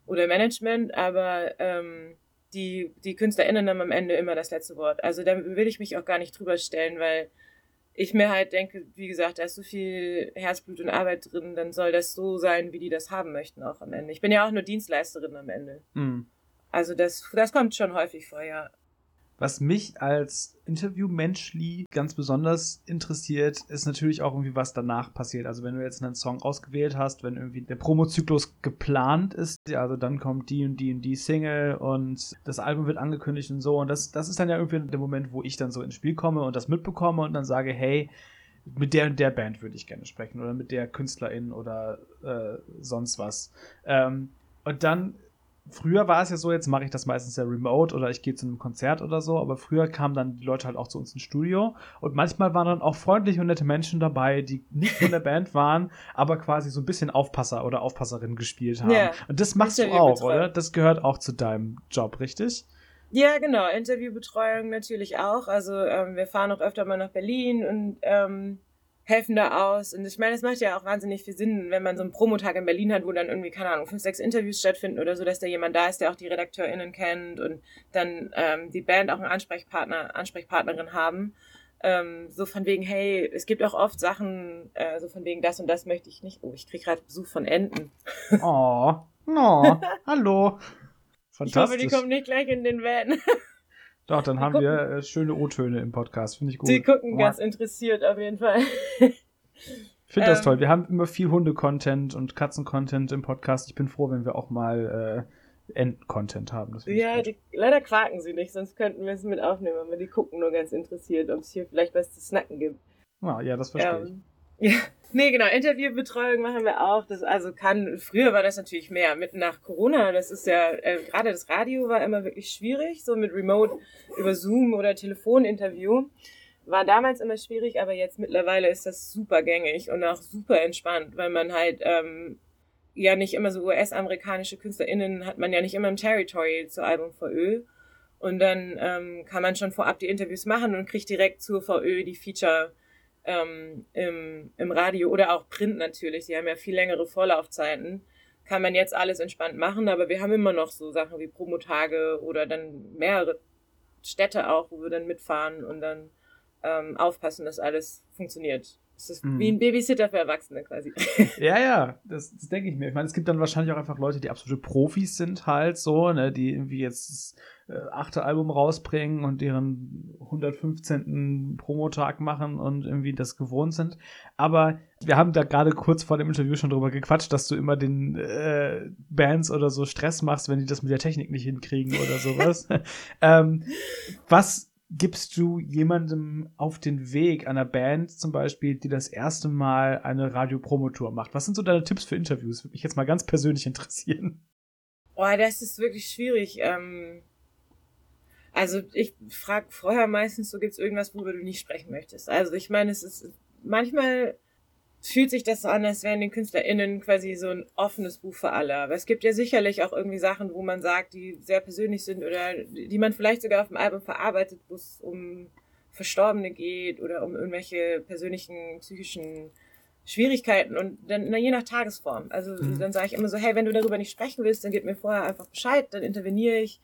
oder Management, aber ähm, die, die KünstlerInnen haben am Ende immer das letzte Wort. Also da will ich mich auch gar nicht drüber stellen, weil ich mir halt denke, wie gesagt, da ist so viel Herzblut und Arbeit drin, dann soll das so sein, wie die das haben möchten auch am Ende. Ich bin ja auch nur Dienstleisterin am Ende. Mhm. Also das, das kommt schon häufig vor, ja. Was mich als Interviewmenschli ganz besonders interessiert, ist natürlich auch irgendwie, was danach passiert. Also wenn du jetzt einen Song ausgewählt hast, wenn irgendwie der Promozyklus geplant ist, also dann kommt die und die und die Single und das Album wird angekündigt und so. Und das, das ist dann ja irgendwie der Moment, wo ich dann so ins Spiel komme und das mitbekomme und dann sage, hey, mit der und der Band würde ich gerne sprechen oder mit der Künstlerin oder äh, sonst was. Ähm, und dann früher war es ja so, jetzt mache ich das meistens ja remote oder ich gehe zu einem Konzert oder so, aber früher kamen dann die Leute halt auch zu uns ins Studio und manchmal waren dann auch freundliche und nette Menschen dabei, die nicht von der Band waren, aber quasi so ein bisschen Aufpasser oder Aufpasserin gespielt haben. Ja, und das machst du auch, oder? Das gehört auch zu deinem Job, richtig? Ja, genau. Interviewbetreuung natürlich auch. Also ähm, wir fahren auch öfter mal nach Berlin und ähm, helfen da aus. Und ich meine, es macht ja auch wahnsinnig viel Sinn, wenn man so einen Promotag in Berlin hat, wo dann irgendwie, keine Ahnung, fünf, sechs Interviews stattfinden oder so, dass da jemand da ist, der auch die RedakteurInnen kennt und dann ähm, die Band auch einen Ansprechpartner, Ansprechpartnerin haben. Ähm, so von wegen, hey, es gibt auch oft Sachen, äh, so von wegen, das und das möchte ich nicht. Oh, ich krieg gerade Besuch von Enten. Oh, oh, hallo. Fantastisch. Ich hoffe, die kommen nicht gleich in den Van. Doch, dann die haben gucken. wir äh, schöne O-Töne im Podcast. Finde ich gut. Die gucken oh. ganz interessiert auf jeden Fall. Ich finde das ähm, toll. Wir haben immer viel Hunde-Content und Katzen-Content im Podcast. Ich bin froh, wenn wir auch mal äh, Enten-Content haben. ja, die, leider quaken sie nicht, sonst könnten wir es mit aufnehmen. Aber die gucken nur ganz interessiert, ob es hier vielleicht was zu snacken gibt. Ah, ja, das verstehe ähm, ich. Ja. Nee, genau, Interviewbetreuung machen wir auch. Das also kann, früher war das natürlich mehr. Mit nach Corona, das ist ja, äh, gerade das Radio war immer wirklich schwierig, so mit Remote über Zoom oder Telefoninterview. War damals immer schwierig, aber jetzt mittlerweile ist das super gängig und auch super entspannt, weil man halt ähm, ja nicht immer so US-amerikanische KünstlerInnen hat man ja nicht immer im Territory zur Album VÖ. Und dann ähm, kann man schon vorab die Interviews machen und kriegt direkt zur VÖ die Feature ähm, im, im Radio oder auch Print natürlich. Die haben ja viel längere Vorlaufzeiten. Kann man jetzt alles entspannt machen, aber wir haben immer noch so Sachen wie Promotage oder dann mehrere Städte auch, wo wir dann mitfahren und dann ähm, aufpassen, dass alles funktioniert. Es ist mhm. wie ein Babysitter für Erwachsene quasi. Ja, ja, das, das denke ich mir. Ich meine, es gibt dann wahrscheinlich auch einfach Leute, die absolute Profis sind halt so, ne, die irgendwie jetzt das äh, achte Album rausbringen und deren 115. Promotag machen und irgendwie das gewohnt sind. Aber wir haben da gerade kurz vor dem Interview schon drüber gequatscht, dass du immer den äh, Bands oder so Stress machst, wenn die das mit der Technik nicht hinkriegen oder sowas. ähm, was gibst du jemandem auf den Weg, einer Band zum Beispiel, die das erste Mal eine Radio-Promotour macht? Was sind so deine Tipps für Interviews? Würde mich jetzt mal ganz persönlich interessieren. Oh, das ist wirklich schwierig. Ähm, also ich frage vorher meistens, so gibt es irgendwas, worüber du nicht sprechen möchtest. Also ich meine, es ist manchmal fühlt sich das so an, als wären die KünstlerInnen quasi so ein offenes Buch für alle. Aber es gibt ja sicherlich auch irgendwie Sachen, wo man sagt, die sehr persönlich sind oder die man vielleicht sogar auf dem Album verarbeitet, wo es um Verstorbene geht oder um irgendwelche persönlichen psychischen Schwierigkeiten und dann na, je nach Tagesform. Also mhm. dann sage ich immer so, hey, wenn du darüber nicht sprechen willst, dann gib mir vorher einfach Bescheid, dann interveniere ich.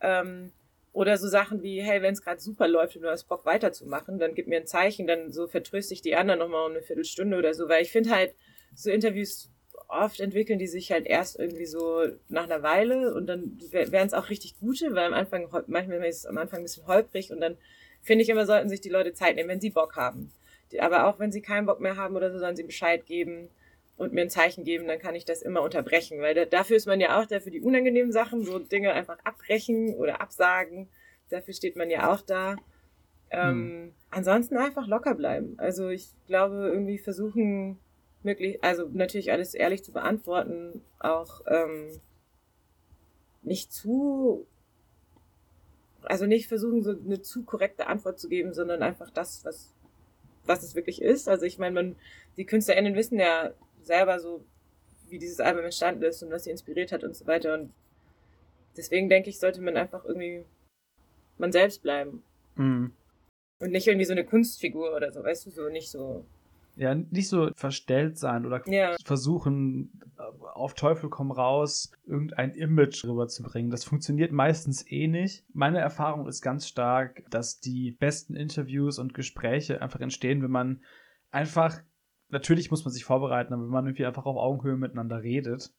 Ähm, oder so Sachen wie, hey, wenn es gerade super läuft und du hast Bock weiterzumachen, dann gib mir ein Zeichen, dann so vertröste ich die anderen nochmal um eine Viertelstunde oder so, weil ich finde halt, so Interviews oft entwickeln die sich halt erst irgendwie so nach einer Weile und dann wären es auch richtig gute, weil am Anfang, manchmal ist es am Anfang ein bisschen holprig und dann finde ich immer, sollten sich die Leute Zeit nehmen, wenn sie Bock haben. Aber auch wenn sie keinen Bock mehr haben oder so, sollen sie Bescheid geben und mir ein Zeichen geben, dann kann ich das immer unterbrechen, weil da, dafür ist man ja auch da für die unangenehmen Sachen, so Dinge einfach abbrechen oder absagen. Dafür steht man ja auch da. Ähm, hm. Ansonsten einfach locker bleiben. Also ich glaube, irgendwie versuchen, möglich, also natürlich alles ehrlich zu beantworten, auch ähm, nicht zu, also nicht versuchen, so eine zu korrekte Antwort zu geben, sondern einfach das, was, was es wirklich ist. Also ich meine, man, die KünstlerInnen wissen ja selber so, wie dieses Album entstanden ist und was sie inspiriert hat und so weiter. Und deswegen denke ich, sollte man einfach irgendwie man selbst bleiben. Mhm. Und nicht irgendwie so eine Kunstfigur oder so, weißt du, so nicht so. Ja, nicht so verstellt sein oder ja. versuchen, auf Teufel komm raus, irgendein Image rüberzubringen. Das funktioniert meistens eh nicht. Meine Erfahrung ist ganz stark, dass die besten Interviews und Gespräche einfach entstehen, wenn man einfach natürlich muss man sich vorbereiten, aber wenn man irgendwie einfach auf Augenhöhe miteinander redet.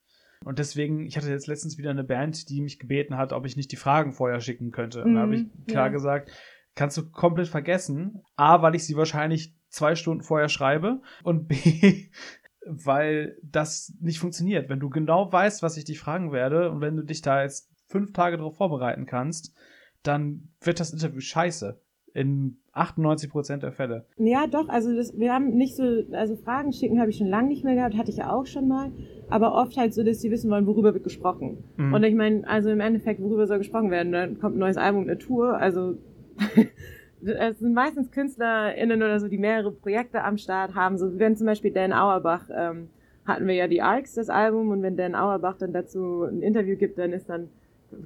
Und deswegen, ich hatte jetzt letztens wieder eine Band, die mich gebeten hat, ob ich nicht die Fragen vorher schicken könnte. Und da habe ich mhm, klar ja. gesagt, kannst du komplett vergessen. A, weil ich sie wahrscheinlich zwei Stunden vorher schreibe und B, weil das nicht funktioniert. Wenn du genau weißt, was ich dich fragen werde und wenn du dich da jetzt fünf Tage darauf vorbereiten kannst, dann wird das Interview scheiße in 98 Prozent der Fälle. Ja, doch. Also das, wir haben nicht so, also Fragen schicken habe ich schon lange nicht mehr gehabt, hatte ich ja auch schon mal. Aber oft halt so, dass sie wissen wollen, worüber wird gesprochen. Mhm. Und ich meine, also im Endeffekt, worüber soll gesprochen werden? Dann kommt ein neues Album, eine Tour. Also es sind meistens KünstlerInnen oder so, die mehrere Projekte am Start haben. So wenn zum Beispiel Dan Auerbach ähm, hatten wir ja die Arcs, das Album, und wenn Dan Auerbach dann dazu ein Interview gibt, dann ist dann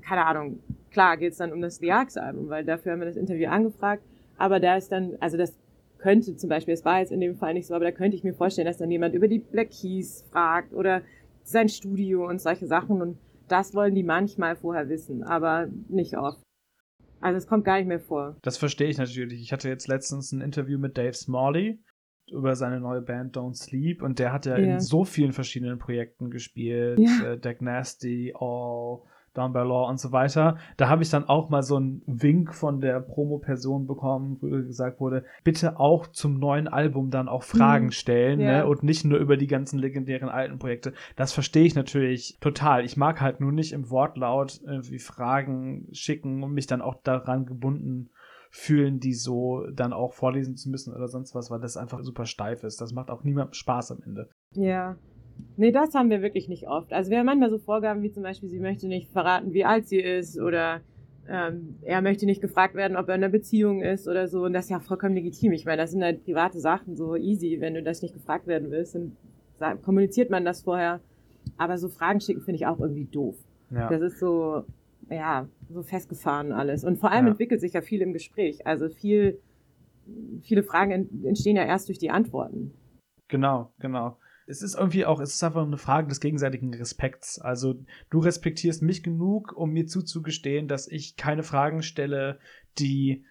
keine Ahnung, klar geht es dann um das The Arcs-Album, weil dafür haben wir das Interview angefragt. Aber da ist dann, also das könnte zum Beispiel, es war jetzt in dem Fall nicht so, aber da könnte ich mir vorstellen, dass dann jemand über die Black Keys fragt oder sein Studio und solche Sachen. Und das wollen die manchmal vorher wissen, aber nicht oft. Also es kommt gar nicht mehr vor. Das verstehe ich natürlich. Ich hatte jetzt letztens ein Interview mit Dave Smalley über seine neue Band Don't Sleep und der hat ja, ja. in so vielen verschiedenen Projekten gespielt. Ja. Äh, Deck Nasty, All, Down by Law und so weiter. Da habe ich dann auch mal so einen Wink von der Promo-Person bekommen, wo gesagt wurde, bitte auch zum neuen Album dann auch Fragen mhm. stellen ja. ne? und nicht nur über die ganzen legendären alten Projekte. Das verstehe ich natürlich total. Ich mag halt nur nicht im Wortlaut irgendwie Fragen schicken und mich dann auch daran gebunden fühlen, die so dann auch vorlesen zu müssen oder sonst was, weil das einfach super steif ist. Das macht auch niemandem Spaß am Ende. Ja. Nee, das haben wir wirklich nicht oft. Also wir haben manchmal so Vorgaben wie zum Beispiel, sie möchte nicht verraten, wie alt sie ist oder ähm, er möchte nicht gefragt werden, ob er in einer Beziehung ist oder so. Und das ist ja vollkommen legitim. Ich meine, das sind halt private Sachen, so easy. Wenn du das nicht gefragt werden willst, dann kommuniziert man das vorher. Aber so Fragen schicken finde ich auch irgendwie doof. Ja. Das ist so, ja, so festgefahren alles. Und vor allem ja. entwickelt sich ja viel im Gespräch. Also viel, viele Fragen entstehen ja erst durch die Antworten. Genau, genau. Es ist irgendwie auch, es ist einfach eine Frage des gegenseitigen Respekts. Also du respektierst mich genug, um mir zuzugestehen, dass ich keine Fragen stelle, die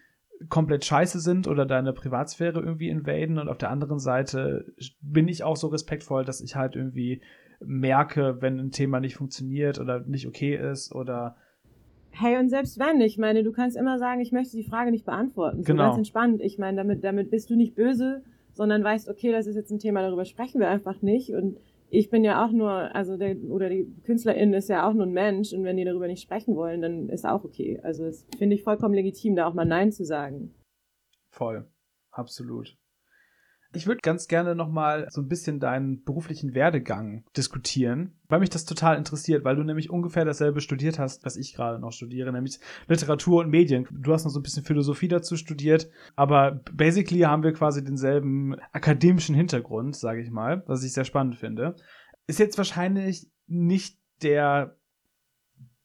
komplett scheiße sind oder deine Privatsphäre irgendwie invaden und auf der anderen Seite bin ich auch so respektvoll, dass ich halt irgendwie merke, wenn ein Thema nicht funktioniert oder nicht okay ist oder Hey, und selbst wenn, ich meine, du kannst immer sagen, ich möchte die Frage nicht beantworten. So genau. ganz entspannt. Ich meine, damit, damit bist du nicht böse, sondern weißt, okay, das ist jetzt ein Thema, darüber sprechen wir einfach nicht. Und ich bin ja auch nur, also der, oder die Künstlerin ist ja auch nur ein Mensch und wenn die darüber nicht sprechen wollen, dann ist auch okay. Also das finde ich vollkommen legitim, da auch mal Nein zu sagen. Voll. Absolut. Ich würde ganz gerne nochmal so ein bisschen deinen beruflichen Werdegang diskutieren, weil mich das total interessiert, weil du nämlich ungefähr dasselbe studiert hast, was ich gerade noch studiere, nämlich Literatur und Medien. Du hast noch so ein bisschen Philosophie dazu studiert, aber basically haben wir quasi denselben akademischen Hintergrund, sage ich mal, was ich sehr spannend finde. Ist jetzt wahrscheinlich nicht der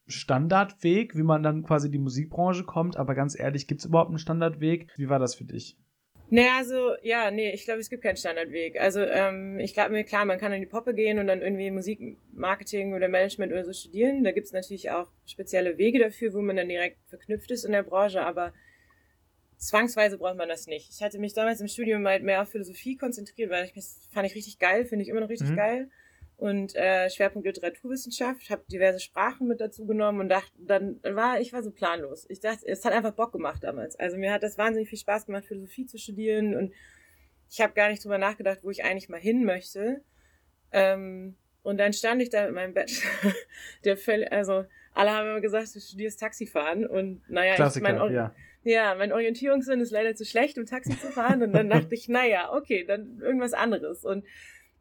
Standardweg, wie man dann quasi in die Musikbranche kommt, aber ganz ehrlich, gibt es überhaupt einen Standardweg? Wie war das für dich? Nee, also, ja, nee, ich glaube, es gibt keinen Standardweg. Also, ähm, ich glaube mir, klar, man kann in die Poppe gehen und dann irgendwie Musikmarketing oder Management oder so studieren. Da gibt's natürlich auch spezielle Wege dafür, wo man dann direkt verknüpft ist in der Branche, aber zwangsweise braucht man das nicht. Ich hatte mich damals im Studium halt mehr auf Philosophie konzentriert, weil ich das fand ich richtig geil, finde ich immer noch richtig mhm. geil und äh, Schwerpunkt Literaturwissenschaft, habe diverse Sprachen mit dazu genommen und dachte, dann war ich war so planlos. Ich dachte, es hat einfach Bock gemacht damals. Also mir hat das wahnsinnig viel Spaß gemacht, Philosophie zu studieren und ich habe gar nicht drüber nachgedacht, wo ich eigentlich mal hin möchte. Ähm, und dann stand ich da mit meinem Bachelor, der völlig, also alle haben immer gesagt, du studierst Taxifahren und naja, Klassiker, ich mein, ja. ja, mein Orientierungssinn ist leider zu schlecht, um Taxi zu fahren und dann dachte ich, naja, okay, dann irgendwas anderes und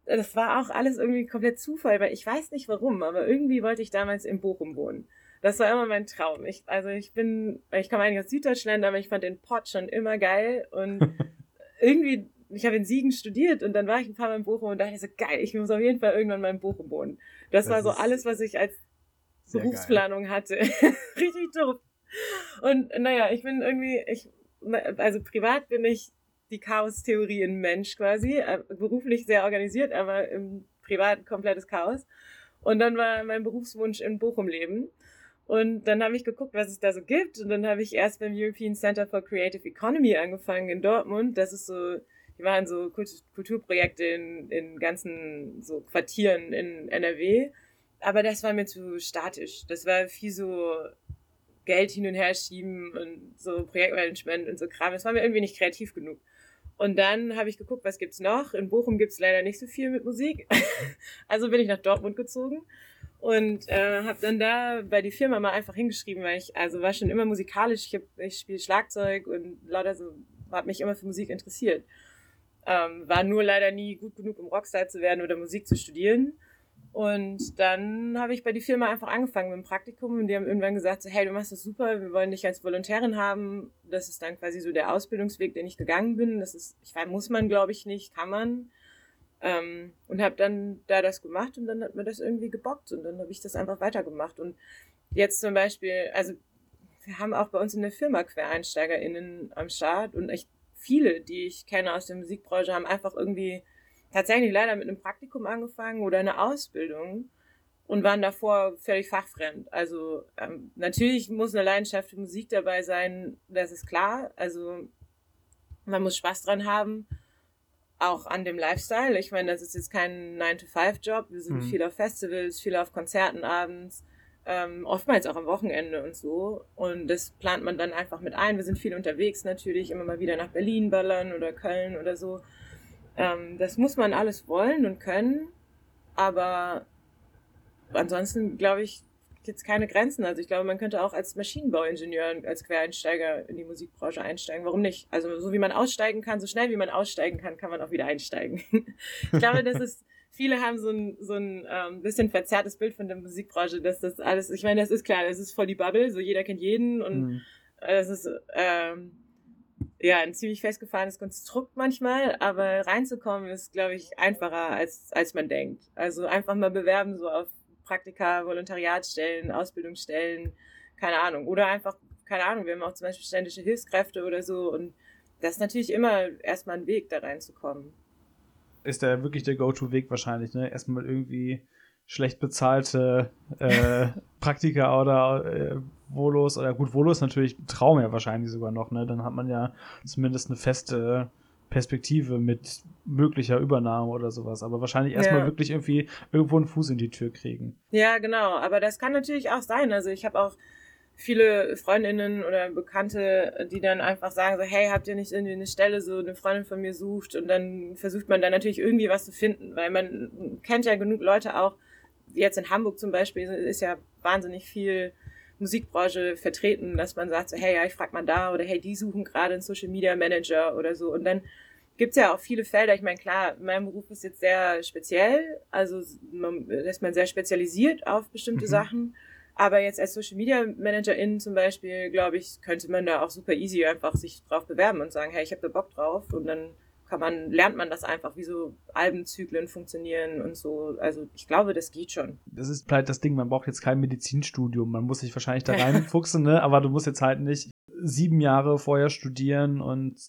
das war auch alles irgendwie komplett Zufall, weil ich weiß nicht warum, aber irgendwie wollte ich damals in Bochum wohnen. Das war immer mein Traum. Ich, also ich bin, ich komme eigentlich aus Süddeutschland, aber ich fand den Pott schon immer geil und irgendwie, ich habe in Siegen studiert und dann war ich ein paar Mal in Bochum und dachte so, geil, ich muss auf jeden Fall irgendwann mal in Bochum wohnen. Das, das war so alles, was ich als Berufsplanung geil. hatte. Richtig doof. Und naja, ich bin irgendwie, ich, also privat bin ich die Chaos-Theorie in Mensch quasi. Äh, beruflich sehr organisiert, aber im Privaten komplettes Chaos. Und dann war mein Berufswunsch in Bochum leben. Und dann habe ich geguckt, was es da so gibt. Und dann habe ich erst beim European Center for Creative Economy angefangen in Dortmund. Das ist so, die waren so Kulturprojekte in, in ganzen so Quartieren in NRW. Aber das war mir zu statisch. Das war viel so Geld hin und her schieben und so Projektmanagement und so Kram. Das war mir irgendwie nicht kreativ genug. Und dann habe ich geguckt, was gibt's noch. In Bochum gibt's leider nicht so viel mit Musik. also bin ich nach Dortmund gezogen und äh, habe dann da bei die Firma mal einfach hingeschrieben, weil ich also war schon immer musikalisch. Ich, hab, ich spiele Schlagzeug und lauter so habe mich immer für Musik interessiert. Ähm, war nur leider nie gut genug, um Rockstar zu werden oder Musik zu studieren. Und dann habe ich bei die Firma einfach angefangen mit dem Praktikum und die haben irgendwann gesagt, so, hey, du machst das super, wir wollen dich als Volontärin haben. Das ist dann quasi so der Ausbildungsweg, den ich gegangen bin. Das ist, ich weiß, muss man, glaube ich, nicht, kann man. Ähm, und habe dann da das gemacht und dann hat mir das irgendwie gebockt und dann habe ich das einfach weitergemacht. Und jetzt zum Beispiel, also wir haben auch bei uns in der Firma QuereinsteigerInnen am Start und echt viele, die ich kenne aus der Musikbranche, haben einfach irgendwie tatsächlich leider mit einem Praktikum angefangen oder einer Ausbildung und waren davor völlig fachfremd. Also ähm, natürlich muss eine Leidenschaft für Musik dabei sein, das ist klar. Also man muss Spaß dran haben, auch an dem Lifestyle. Ich meine, das ist jetzt kein 9-to-5-Job. Wir sind mhm. viel auf Festivals, viel auf Konzerten abends, ähm, oftmals auch am Wochenende und so. Und das plant man dann einfach mit ein. Wir sind viel unterwegs natürlich, immer mal wieder nach Berlin ballern oder Köln oder so. Ähm, das muss man alles wollen und können, aber ansonsten glaube ich, jetzt keine Grenzen. Also ich glaube, man könnte auch als Maschinenbauingenieur, als Quereinsteiger in die Musikbranche einsteigen. Warum nicht? Also so wie man aussteigen kann, so schnell wie man aussteigen kann, kann man auch wieder einsteigen. ich glaube, das ist, viele haben so ein, so ein ähm, bisschen verzerrtes Bild von der Musikbranche, dass das alles, ich meine, das ist klar, das ist voll die Bubble, so jeder kennt jeden und mhm. es ist ähm, ja ein ziemlich festgefahrenes Konstrukt manchmal, aber reinzukommen ist, glaube ich, einfacher als, als man denkt. Also einfach mal bewerben, so auf Praktika, Volontariatsstellen, Ausbildungsstellen, keine Ahnung. Oder einfach, keine Ahnung, wir haben auch zum Beispiel ständische Hilfskräfte oder so. Und das ist natürlich immer erstmal ein Weg, da reinzukommen. Ist da wirklich der Go-To-Weg wahrscheinlich, ne? Erstmal irgendwie schlecht bezahlte äh, Praktika oder äh, Volos oder gut, Volos natürlich Traum ja wahrscheinlich sogar noch, ne? Dann hat man ja zumindest eine feste Perspektive mit möglicher Übernahme oder sowas. Aber wahrscheinlich erstmal ja. wirklich irgendwie irgendwo einen Fuß in die Tür kriegen. Ja, genau. Aber das kann natürlich auch sein. Also ich habe auch viele Freundinnen oder Bekannte, die dann einfach sagen so, hey, habt ihr nicht irgendwie eine Stelle, so eine Freundin von mir sucht und dann versucht man dann natürlich irgendwie was zu finden, weil man kennt ja genug Leute auch, jetzt in Hamburg zum Beispiel ist ja wahnsinnig viel Musikbranche vertreten, dass man sagt so, hey, ja, ich frag mal da oder hey, die suchen gerade einen Social Media Manager oder so. Und dann gibt's ja auch viele Felder. Ich meine, klar, mein Beruf ist jetzt sehr speziell, also man, ist man sehr spezialisiert auf bestimmte mhm. Sachen. Aber jetzt als Social Media Managerin zum Beispiel, glaube ich, könnte man da auch super easy einfach sich drauf bewerben und sagen, hey, ich habe da Bock drauf und dann kann man, lernt man das einfach, wie so Albenzyklen funktionieren und so. Also ich glaube, das geht schon. Das ist vielleicht das Ding, man braucht jetzt kein Medizinstudium. Man muss sich wahrscheinlich da reinfuchsen, ne? Aber du musst jetzt halt nicht sieben Jahre vorher studieren und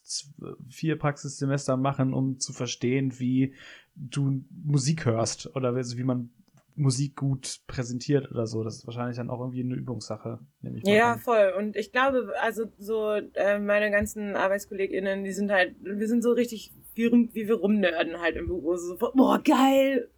vier Praxissemester machen, um zu verstehen, wie du Musik hörst oder wie man Musik gut präsentiert oder so. Das ist wahrscheinlich dann auch irgendwie eine Übungssache, nehme ich mal Ja, an. voll. Und ich glaube, also so äh, meine ganzen ArbeitskollegInnen, die sind halt, wir sind so richtig, wie, wie wir rumnörden halt im Büro. So, boah, geil,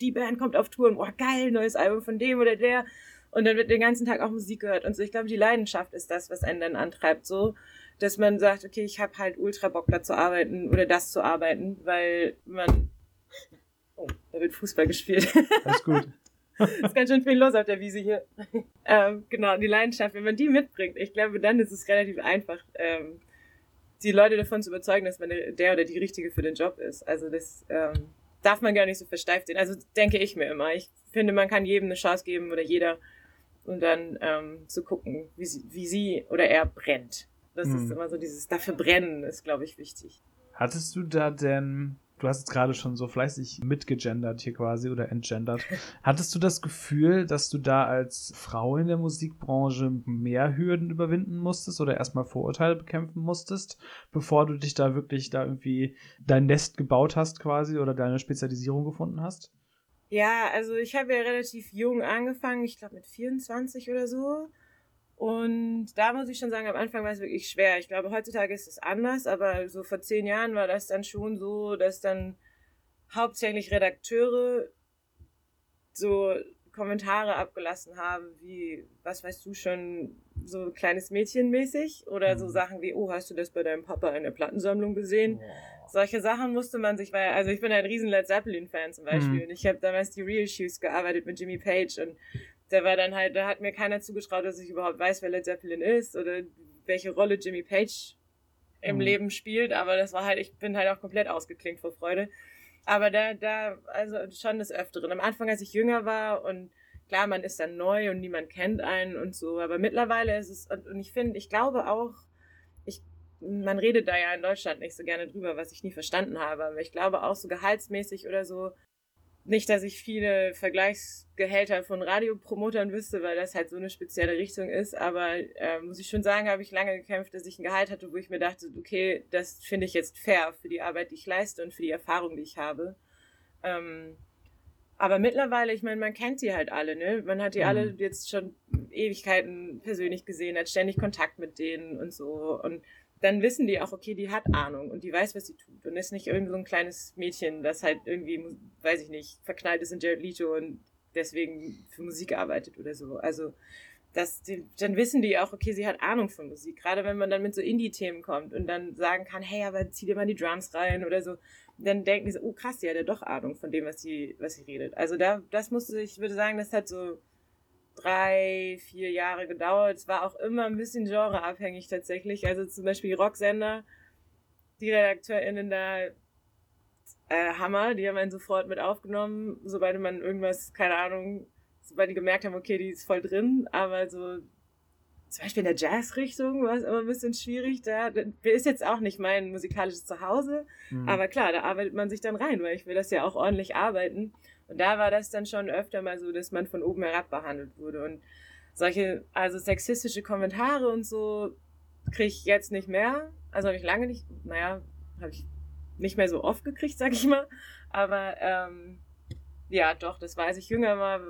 die Band kommt auf Tour und boah, geil, neues Album von dem oder der. Und dann wird den ganzen Tag auch Musik gehört und so. Ich glaube, die Leidenschaft ist das, was einen dann antreibt, so, dass man sagt, okay, ich habe halt ultra Bock da zu arbeiten oder das zu arbeiten, weil man da wird Fußball gespielt. Alles gut. ist ganz schön viel los auf der Wiese hier. ähm, genau, die Leidenschaft, wenn man die mitbringt, ich glaube, dann ist es relativ einfach, ähm, die Leute davon zu überzeugen, dass man der oder die Richtige für den Job ist. Also das ähm, darf man gar nicht so versteift sehen. Also denke ich mir immer. Ich finde, man kann jedem eine Chance geben oder jeder und dann ähm, zu gucken, wie sie, wie sie oder er brennt. Das hm. ist immer so dieses dafür brennen ist, glaube ich, wichtig. Hattest du da denn du hast jetzt gerade schon so fleißig mitgegendert hier quasi oder entgendert. Hattest du das Gefühl, dass du da als Frau in der Musikbranche mehr Hürden überwinden musstest oder erstmal Vorurteile bekämpfen musstest, bevor du dich da wirklich da irgendwie dein Nest gebaut hast quasi oder deine Spezialisierung gefunden hast? Ja, also ich habe ja relativ jung angefangen, ich glaube mit 24 oder so. Und da muss ich schon sagen, am Anfang war es wirklich schwer. Ich glaube, heutzutage ist es anders, aber so vor zehn Jahren war das dann schon so, dass dann hauptsächlich Redakteure so Kommentare abgelassen haben, wie, was weißt du schon, so kleines Mädchen mäßig oder so mhm. Sachen wie, oh, hast du das bei deinem Papa in der Plattensammlung gesehen? Oh. Solche Sachen musste man sich, weil, also ich bin ein riesen Led Zeppelin-Fan zum Beispiel mhm. und ich habe damals die Real Shoes gearbeitet mit Jimmy Page und der war dann halt, da hat mir keiner zugetraut, dass ich überhaupt weiß, wer Led Zeppelin ist oder welche Rolle Jimmy Page im mhm. Leben spielt, aber das war halt, ich bin halt auch komplett ausgeklinkt vor Freude. Aber da, da, also schon des Öfteren. Am Anfang, als ich jünger war und klar, man ist dann neu und niemand kennt einen und so, aber mittlerweile ist es, und ich finde, ich glaube auch, ich, man redet da ja in Deutschland nicht so gerne drüber, was ich nie verstanden habe, aber ich glaube auch so gehaltsmäßig oder so, nicht, dass ich viele Vergleichsgehälter von Radiopromotern wüsste, weil das halt so eine spezielle Richtung ist, aber äh, muss ich schon sagen, habe ich lange gekämpft, dass ich ein Gehalt hatte, wo ich mir dachte, okay, das finde ich jetzt fair für die Arbeit, die ich leiste und für die Erfahrung, die ich habe. Ähm, aber mittlerweile, ich meine, man kennt sie halt alle, ne? Man hat die mhm. alle jetzt schon Ewigkeiten persönlich gesehen, hat ständig Kontakt mit denen und so. Und dann wissen die auch, okay, die hat Ahnung und die weiß, was sie tut und ist nicht irgend so ein kleines Mädchen, das halt irgendwie, weiß ich nicht, verknallt ist in Jared Leto und deswegen für Musik arbeitet oder so. Also das, die, dann wissen die auch, okay, sie hat Ahnung von Musik. Gerade wenn man dann mit so Indie-Themen kommt und dann sagen kann, hey, aber zieh dir mal die Drums rein oder so, dann denken die so, oh krass, die hat ja doch Ahnung von dem, was sie, was sie redet. Also da, das musste ich würde sagen, das hat so drei, vier Jahre gedauert. Es war auch immer ein bisschen genreabhängig tatsächlich. Also zum Beispiel Rocksender, die RedakteurInnen da äh, Hammer, die haben einen sofort mit aufgenommen, sobald man irgendwas, keine Ahnung, sobald die gemerkt haben, okay, die ist voll drin, aber so zum Beispiel in der Jazz-Richtung war es immer ein bisschen schwierig. Da, ist jetzt auch nicht mein musikalisches Zuhause, mhm. aber klar, da arbeitet man sich dann rein, weil ich will das ja auch ordentlich arbeiten. Und da war das dann schon öfter mal so, dass man von oben herab behandelt wurde. Und solche, also sexistische Kommentare und so kriege ich jetzt nicht mehr. Also habe ich lange nicht, naja, habe ich nicht mehr so oft gekriegt, sag ich mal. Aber ähm, ja, doch, das weiß ich. Jünger war,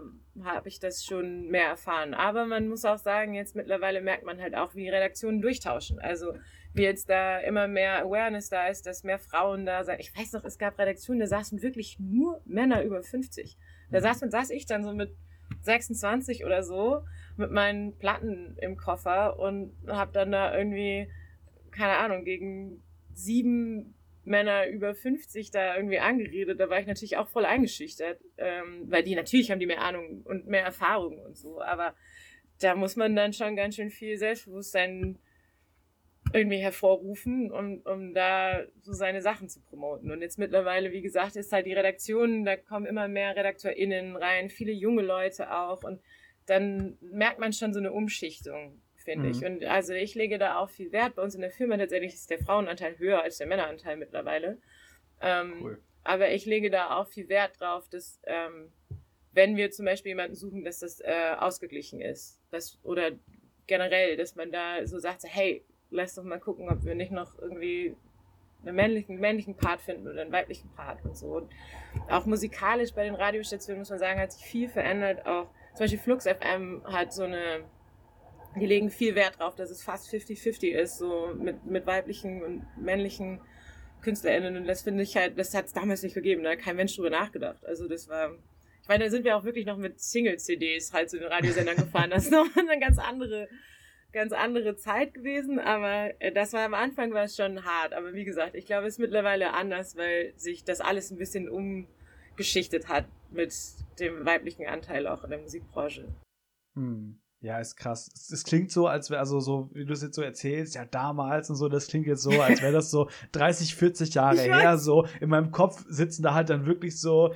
habe ich das schon mehr erfahren. Aber man muss auch sagen, jetzt mittlerweile merkt man halt auch, wie Redaktionen durchtauschen. Also wie jetzt da immer mehr Awareness da ist, dass mehr Frauen da sind. Ich weiß noch, es gab Redaktionen, da saßen wirklich nur Männer über 50. Da mhm. saß, saß ich dann so mit 26 oder so mit meinen Platten im Koffer und habe dann da irgendwie, keine Ahnung, gegen sieben Männer über 50 da irgendwie angeredet, da war ich natürlich auch voll eingeschüchtert, ähm, weil die natürlich haben die mehr Ahnung und mehr Erfahrung und so, aber da muss man dann schon ganz schön viel Selbstbewusstsein irgendwie hervorrufen, um, um da so seine Sachen zu promoten. Und jetzt mittlerweile, wie gesagt, ist halt die Redaktion, da kommen immer mehr RedakteurInnen rein, viele junge Leute auch und dann merkt man schon so eine Umschichtung finde mhm. ich. Und also ich lege da auch viel Wert. Bei uns in der Firma tatsächlich ist der Frauenanteil höher als der Männeranteil mittlerweile. Ähm, cool. Aber ich lege da auch viel Wert drauf, dass ähm, wenn wir zum Beispiel jemanden suchen, dass das äh, ausgeglichen ist. Das, oder generell, dass man da so sagt, hey, lass doch mal gucken, ob wir nicht noch irgendwie einen männlichen, männlichen Part finden oder einen weiblichen Part und so. Und auch musikalisch bei den Radiostationen muss man sagen, hat sich viel verändert. Auch zum Beispiel Flux FM hat so eine die legen viel Wert drauf, dass es fast 50-50 ist, so mit, mit weiblichen und männlichen KünstlerInnen. Und das finde ich halt, das hat es damals nicht gegeben, da hat kein Mensch drüber nachgedacht. Also das war, ich meine, da sind wir auch wirklich noch mit Single-CDs halt zu den Radiosendern gefahren. Das ist noch eine ganz andere, ganz andere Zeit gewesen, aber äh, das war am Anfang war es schon hart. Aber wie gesagt, ich glaube, es ist mittlerweile anders, weil sich das alles ein bisschen umgeschichtet hat mit dem weiblichen Anteil auch in der Musikbranche. Hm. Ja, ist krass. Es, es klingt so, als wäre, also so, wie du es jetzt so erzählst, ja, damals und so, das klingt jetzt so, als wäre das so 30, 40 Jahre her, so. In meinem Kopf sitzen da halt dann wirklich so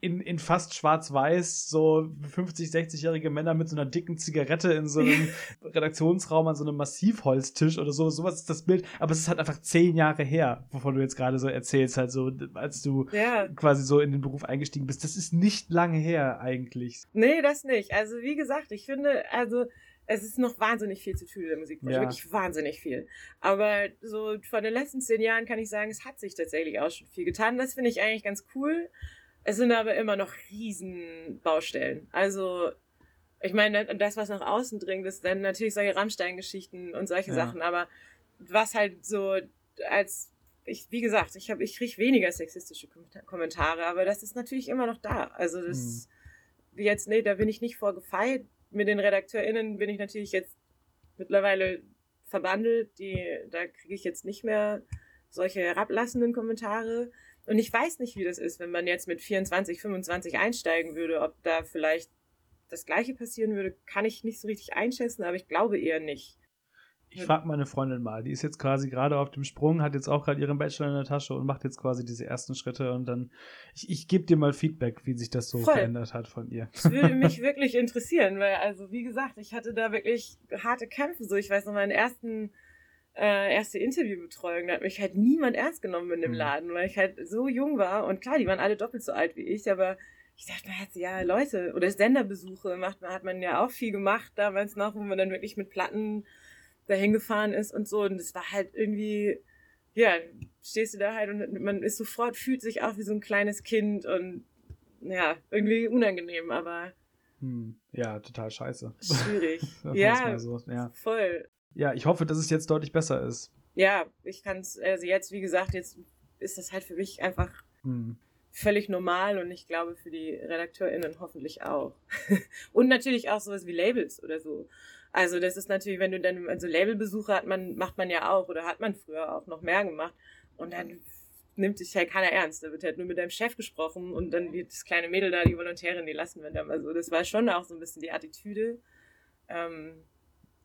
in, in fast schwarz-weiß so 50, 60-jährige Männer mit so einer dicken Zigarette in so einem Redaktionsraum an so einem Massivholztisch oder so. Sowas ist das Bild. Aber es ist halt einfach zehn Jahre her, wovon du jetzt gerade so erzählst, halt so, als du ja. quasi so in den Beruf eingestiegen bist. Das ist nicht lange her eigentlich. Nee, das nicht. Also wie gesagt, ich finde, also es ist noch wahnsinnig viel zu tun in der Musikbranche, ja. wirklich wahnsinnig viel. Aber so von den letzten zehn Jahren kann ich sagen, es hat sich tatsächlich auch schon viel getan. Das finde ich eigentlich ganz cool. Es sind aber immer noch riesen Baustellen. Also, ich meine, das, was nach außen dringt, ist dann natürlich solche Rammstein-Geschichten und solche ja. Sachen. Aber was halt so als ich, wie gesagt, ich habe, ich kriege weniger sexistische Kommentare, aber das ist natürlich immer noch da. Also das mhm. jetzt, nee, da bin ich nicht vorgefeilt. Mit den RedakteurInnen bin ich natürlich jetzt mittlerweile verbandelt. Die, da kriege ich jetzt nicht mehr solche herablassenden Kommentare. Und ich weiß nicht, wie das ist, wenn man jetzt mit 24, 25 einsteigen würde, ob da vielleicht das Gleiche passieren würde, kann ich nicht so richtig einschätzen, aber ich glaube eher nicht. Ich frage meine Freundin mal, die ist jetzt quasi gerade auf dem Sprung, hat jetzt auch gerade ihren Bachelor in der Tasche und macht jetzt quasi diese ersten Schritte und dann, ich, ich gebe dir mal Feedback, wie sich das so Voll. verändert hat von ihr. Das würde mich wirklich interessieren, weil, also wie gesagt, ich hatte da wirklich harte Kämpfe, so ich weiß noch, meinen ersten äh, erste Interviewbetreuung, da hat mich halt niemand ernst genommen in dem mhm. Laden, weil ich halt so jung war und klar, die waren alle doppelt so alt wie ich, aber ich dachte mir halt, ja, Leute, oder Senderbesuche macht, hat man ja auch viel gemacht damals noch, wo man dann wirklich mit Platten dahin gefahren ist und so und es war halt irgendwie, ja, stehst du da halt und man ist sofort, fühlt sich auch wie so ein kleines Kind und ja, irgendwie unangenehm, aber hm, ja, total scheiße. Schwierig. ja, so. ja, voll ja, ich hoffe, dass es jetzt deutlich besser ist. Ja, ich kann es, also jetzt, wie gesagt, jetzt ist das halt für mich einfach hm. völlig normal und ich glaube für die RedakteurInnen hoffentlich auch. und natürlich auch sowas wie Labels oder so. Also das ist natürlich, wenn du dann, also Labelbesuche hat man, macht man ja auch oder hat man früher auch noch mehr gemacht. Und dann nimmt dich halt keiner ernst. Da wird halt nur mit deinem Chef gesprochen und dann wird das kleine Mädel da, die Volontärin, die lassen wir dann mal so. Das war schon auch so ein bisschen die Attitüde. Ähm,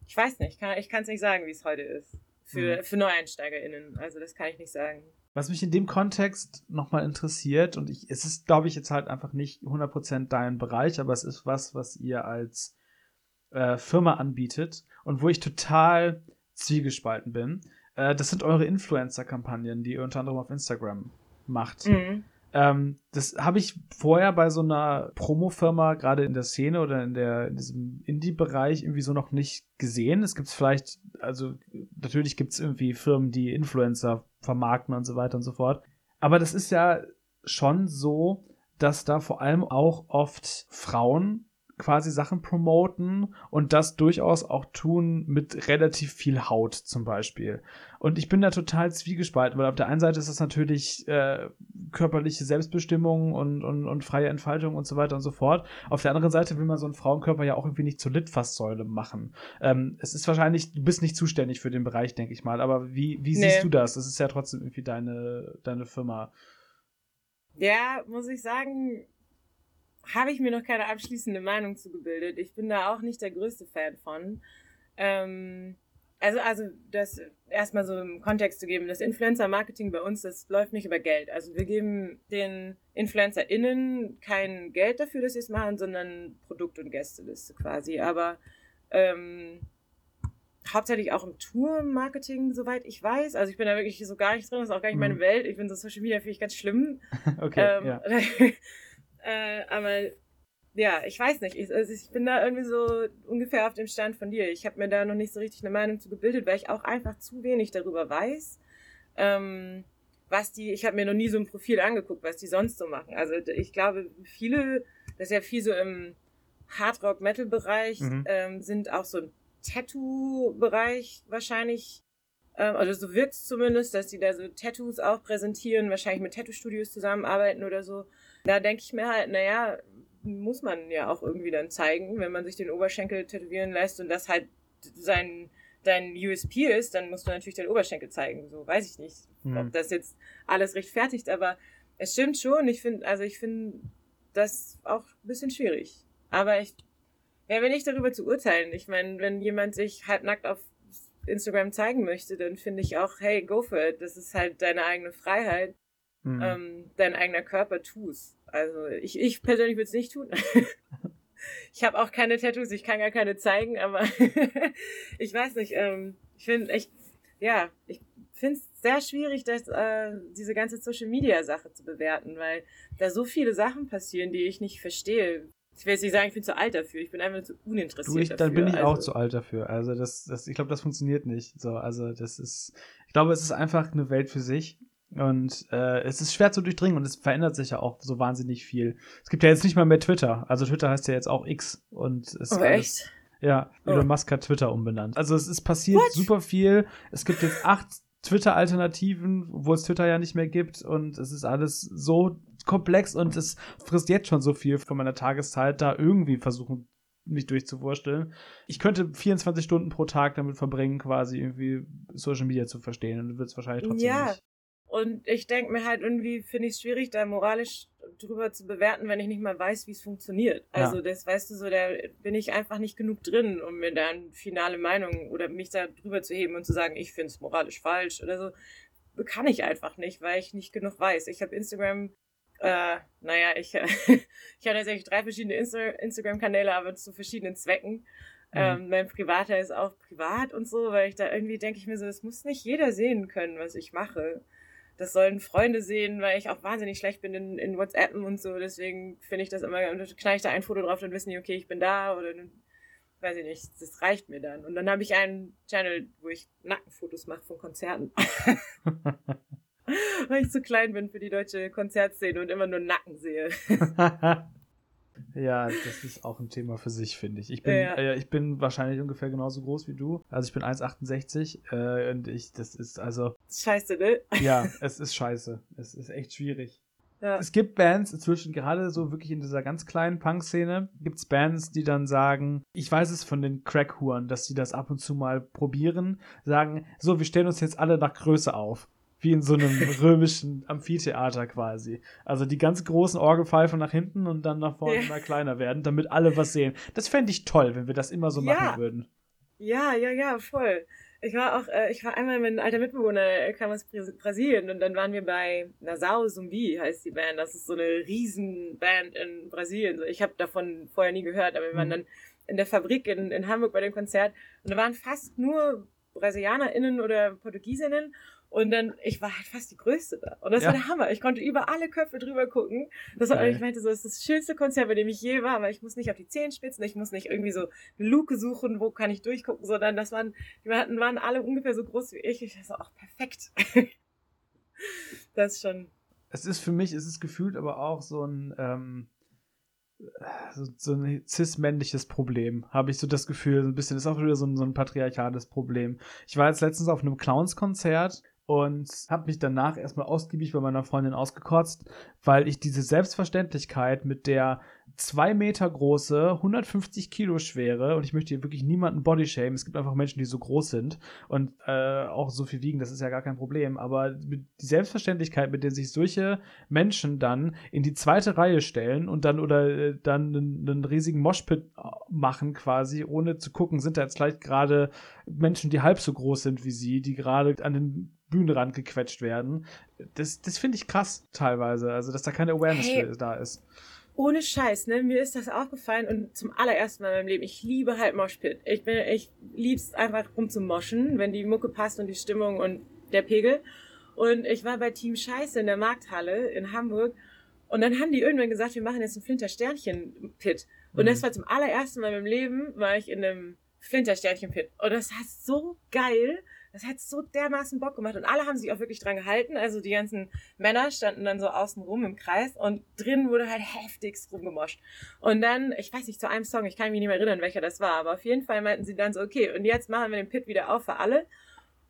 ich weiß nicht, kann, ich kann es nicht sagen, wie es heute ist. Für, mhm. für NeueinsteigerInnen. Also das kann ich nicht sagen. Was mich in dem Kontext nochmal interessiert, und ich, es ist, glaube ich, jetzt halt einfach nicht 100% dein Bereich, aber es ist was, was ihr als äh, Firma anbietet und wo ich total zwiegespalten bin. Äh, das sind eure Influencer-Kampagnen, die ihr unter anderem auf Instagram macht. Mhm. Ähm, das habe ich vorher bei so einer Promo-Firma, gerade in der Szene oder in, der, in diesem Indie-Bereich, irgendwie so noch nicht gesehen. Es gibt vielleicht, also natürlich gibt es irgendwie Firmen, die Influencer vermarkten und so weiter und so fort. Aber das ist ja schon so, dass da vor allem auch oft Frauen quasi Sachen promoten und das durchaus auch tun mit relativ viel Haut zum Beispiel. Und ich bin da total zwiegespalten, weil auf der einen Seite ist das natürlich äh, körperliche Selbstbestimmung und, und, und freie Entfaltung und so weiter und so fort. Auf der anderen Seite will man so einen Frauenkörper ja auch irgendwie nicht zur Litfaßsäule machen. Ähm, es ist wahrscheinlich, du bist nicht zuständig für den Bereich, denke ich mal, aber wie, wie nee. siehst du das? Das ist ja trotzdem irgendwie deine, deine Firma. Ja, muss ich sagen, habe ich mir noch keine abschließende Meinung zu gebildet. Ich bin da auch nicht der größte Fan von. Ähm, also, also das erstmal so im Kontext zu geben, das Influencer-Marketing bei uns, das läuft nicht über Geld. Also wir geben den InfluencerInnen kein Geld dafür, dass sie es machen, sondern Produkt- und Gästeliste quasi. Aber ähm, hauptsächlich auch im Tour-Marketing, soweit ich weiß. Also ich bin da wirklich so gar nicht drin, das ist auch gar nicht mhm. meine Welt. Ich finde so Social Media finde ich ganz schlimm. okay, ähm, ja. Äh, aber ja, ich weiß nicht. Ich, also ich bin da irgendwie so ungefähr auf dem Stand von dir. Ich habe mir da noch nicht so richtig eine Meinung zu gebildet, weil ich auch einfach zu wenig darüber weiß. Ähm, was die, ich habe mir noch nie so ein Profil angeguckt, was die sonst so machen. Also ich glaube, viele, das ist ja viel so im Hardrock-Metal-Bereich, mhm. ähm, sind auch so im Tattoo-Bereich wahrscheinlich ähm, also so wirkt es zumindest, dass die da so Tattoos auch präsentieren, wahrscheinlich mit Tattoo-Studios zusammenarbeiten oder so. Da denke ich mir halt, naja, muss man ja auch irgendwie dann zeigen, wenn man sich den Oberschenkel tätowieren lässt und das halt sein dein USP ist, dann musst du natürlich den Oberschenkel zeigen. So weiß ich nicht, mhm. ob das jetzt alles rechtfertigt, aber es stimmt schon. Ich finde, also ich finde das auch ein bisschen schwierig. Aber ich, ja, wenn ich darüber zu urteilen, ich meine, wenn jemand sich halbnackt auf Instagram zeigen möchte, dann finde ich auch, hey, go for it. Das ist halt deine eigene Freiheit. Mhm. Ähm, dein eigener Körper tu's. Also ich, ich persönlich würde es nicht tun. ich habe auch keine Tattoos, ich kann gar keine zeigen, aber ich weiß nicht. Ähm, ich finde echt, ja, ich finde es sehr schwierig, das, äh, diese ganze Social Media Sache zu bewerten, weil da so viele Sachen passieren, die ich nicht verstehe. Ich will jetzt nicht sagen, ich bin zu alt dafür, ich bin einfach zu uninteressiert. Du, ich, dafür. Dann bin ich also. auch zu alt dafür. Also das, das, ich glaube, das funktioniert nicht. So, also das ist, ich glaube, es ist einfach eine Welt für sich. Und äh, es ist schwer zu durchdringen und es verändert sich ja auch so wahnsinnig viel. Es gibt ja jetzt nicht mal mehr Twitter. Also Twitter heißt ja jetzt auch X. Und es oh, echt? Ja, oh. Elon Musk hat Twitter umbenannt. Also es ist passiert What? super viel. Es gibt jetzt acht Twitter-Alternativen, wo es Twitter ja nicht mehr gibt. Und es ist alles so komplex und es frisst jetzt schon so viel von meiner Tageszeit, da irgendwie versuchen, mich durchzuwursteln. Ich könnte 24 Stunden pro Tag damit verbringen, quasi irgendwie Social Media zu verstehen und wird es wahrscheinlich trotzdem ja. nicht. Und ich denke mir halt irgendwie, finde ich es schwierig, da moralisch drüber zu bewerten, wenn ich nicht mal weiß, wie es funktioniert. Also ja. das, weißt du, so, da bin ich einfach nicht genug drin, um mir da eine finale Meinung oder mich da drüber zu heben und zu sagen, ich finde es moralisch falsch oder so. Kann ich einfach nicht, weil ich nicht genug weiß. Ich habe Instagram, äh, naja, ich, ich habe tatsächlich drei verschiedene Insta Instagram-Kanäle, aber zu verschiedenen Zwecken. Mhm. Ähm, mein privater ist auch privat und so, weil ich da irgendwie denke ich mir so, das muss nicht jeder sehen können, was ich mache das sollen Freunde sehen, weil ich auch wahnsinnig schlecht bin in, in WhatsApp und so. Deswegen finde ich das immer, knall ich da ein Foto drauf, dann wissen die, okay, ich bin da oder weiß ich nicht, das reicht mir dann. Und dann habe ich einen Channel, wo ich Nackenfotos mache von Konzerten. weil ich zu klein bin für die deutsche Konzertszene und immer nur Nacken sehe. Ja, das ist auch ein Thema für sich, finde ich. Ich bin, ja. äh, ich bin wahrscheinlich ungefähr genauso groß wie du. Also ich bin 1,68 äh, und ich, das ist also. Scheiße, ne? Ja, es ist scheiße. Es ist echt schwierig. Ja. Es gibt Bands inzwischen, gerade so wirklich in dieser ganz kleinen Punk-Szene, gibt es Bands, die dann sagen, ich weiß es von den Crackhuren, dass sie das ab und zu mal probieren, sagen, so, wir stellen uns jetzt alle nach Größe auf. Wie in so einem römischen Amphitheater quasi. Also die ganz großen Orgelpfeifen nach hinten und dann nach vorne ja. mal kleiner werden, damit alle was sehen. Das fände ich toll, wenn wir das immer so ja. machen würden. Ja, ja, ja, voll. Ich war auch, äh, ich war einmal mit einem alter Mitbewohner, er kam aus Brasilien und dann waren wir bei Nasao Zumbi, heißt die Band. Das ist so eine Riesenband in Brasilien. Ich habe davon vorher nie gehört, aber wir waren mhm. dann in der Fabrik in, in Hamburg bei dem Konzert und da waren fast nur BrasilianerInnen oder Portugiesinnen und dann, ich war halt fast die Größte da. Und das ja. war der Hammer. Ich konnte über alle Köpfe drüber gucken. Das war, ich meinte so, das ist das schönste Konzert, bei dem ich je war, weil ich muss nicht auf die Zehenspitzen, ich muss nicht irgendwie so eine Luke suchen, wo kann ich durchgucken, sondern das waren, die hatten, waren alle ungefähr so groß wie ich. Ich war so, ach, perfekt. das ist schon. Es ist für mich, es ist gefühlt aber auch so ein, ähm, so, so ein cis-männliches Problem, habe ich so das Gefühl, so ein bisschen, ist auch wieder so ein, so ein patriarchales Problem. Ich war jetzt letztens auf einem Clowns-Konzert und habe mich danach erstmal ausgiebig bei meiner Freundin ausgekotzt, weil ich diese Selbstverständlichkeit mit der zwei Meter große, 150 Kilo schwere, und ich möchte hier wirklich niemanden bodyshamen, es gibt einfach Menschen, die so groß sind und äh, auch so viel wiegen, das ist ja gar kein Problem, aber die Selbstverständlichkeit, mit der sich solche Menschen dann in die zweite Reihe stellen und dann oder äh, dann einen, einen riesigen Moshpit äh, machen quasi, ohne zu gucken, sind da jetzt vielleicht gerade Menschen, die halb so groß sind wie sie, die gerade an den Bühnenrand gequetscht werden. Das, das finde ich krass teilweise, also dass da keine Awareness hey, für da ist. Ohne Scheiß, ne? Mir ist das aufgefallen und zum allerersten Mal in meinem Leben, ich liebe halt Moshpit. Ich bin, ich lieb's einfach rumzumoschen, wenn die Mucke passt und die Stimmung und der Pegel. Und ich war bei Team Scheiße in der Markthalle in Hamburg und dann haben die irgendwann gesagt, wir machen jetzt ein Flinter-Sternchen-Pit. Und mhm. das war zum allerersten Mal in meinem Leben, war ich in einem Flinter-Sternchen-Pit. Und das war so geil das hat so dermaßen Bock gemacht und alle haben sich auch wirklich dran gehalten. Also die ganzen Männer standen dann so außen rum im Kreis und drin wurde halt heftigst rumgemoscht. Und dann, ich weiß nicht, zu einem Song, ich kann mich nicht mehr erinnern, welcher das war, aber auf jeden Fall meinten sie dann so, okay, und jetzt machen wir den Pit wieder auf für alle.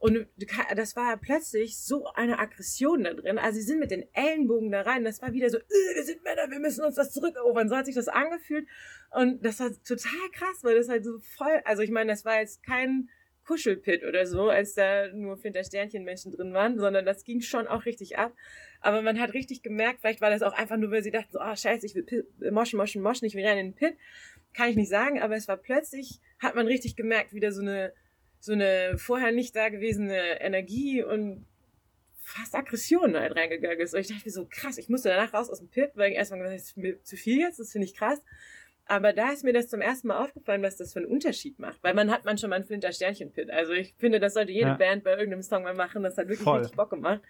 Und das war plötzlich so eine Aggression da drin. Also sie sind mit den Ellenbogen da rein. Das war wieder so, äh, wir sind Männer, wir müssen uns das zurückerobern. So hat sich das angefühlt. Und das war total krass, weil das halt so voll, also ich meine, das war jetzt kein Kuschelpit oder so, als da nur Finter-Sternchen-Menschen drin waren, sondern das ging schon auch richtig ab. Aber man hat richtig gemerkt, vielleicht war das auch einfach nur, weil sie dachten so, oh, scheiße, ich will Pit, moschen, moschen, moschen, ich will rein in den Pit. Kann ich nicht sagen, aber es war plötzlich, hat man richtig gemerkt, wieder so eine, so eine vorher nicht dagewesene Energie und fast Aggression halt reingegangen ist. Und ich dachte mir so, krass, ich musste danach raus aus dem Pit, weil ich erstmal gesagt habe, das ist mir zu viel jetzt, das finde ich krass. Aber da ist mir das zum ersten Mal aufgefallen, was das für einen Unterschied macht. Weil man hat man schon mal einen Flinter Sternchen Pit. Also ich finde, das sollte jede ja. Band bei irgendeinem Song mal machen. Das hat wirklich Voll. richtig Bock gemacht.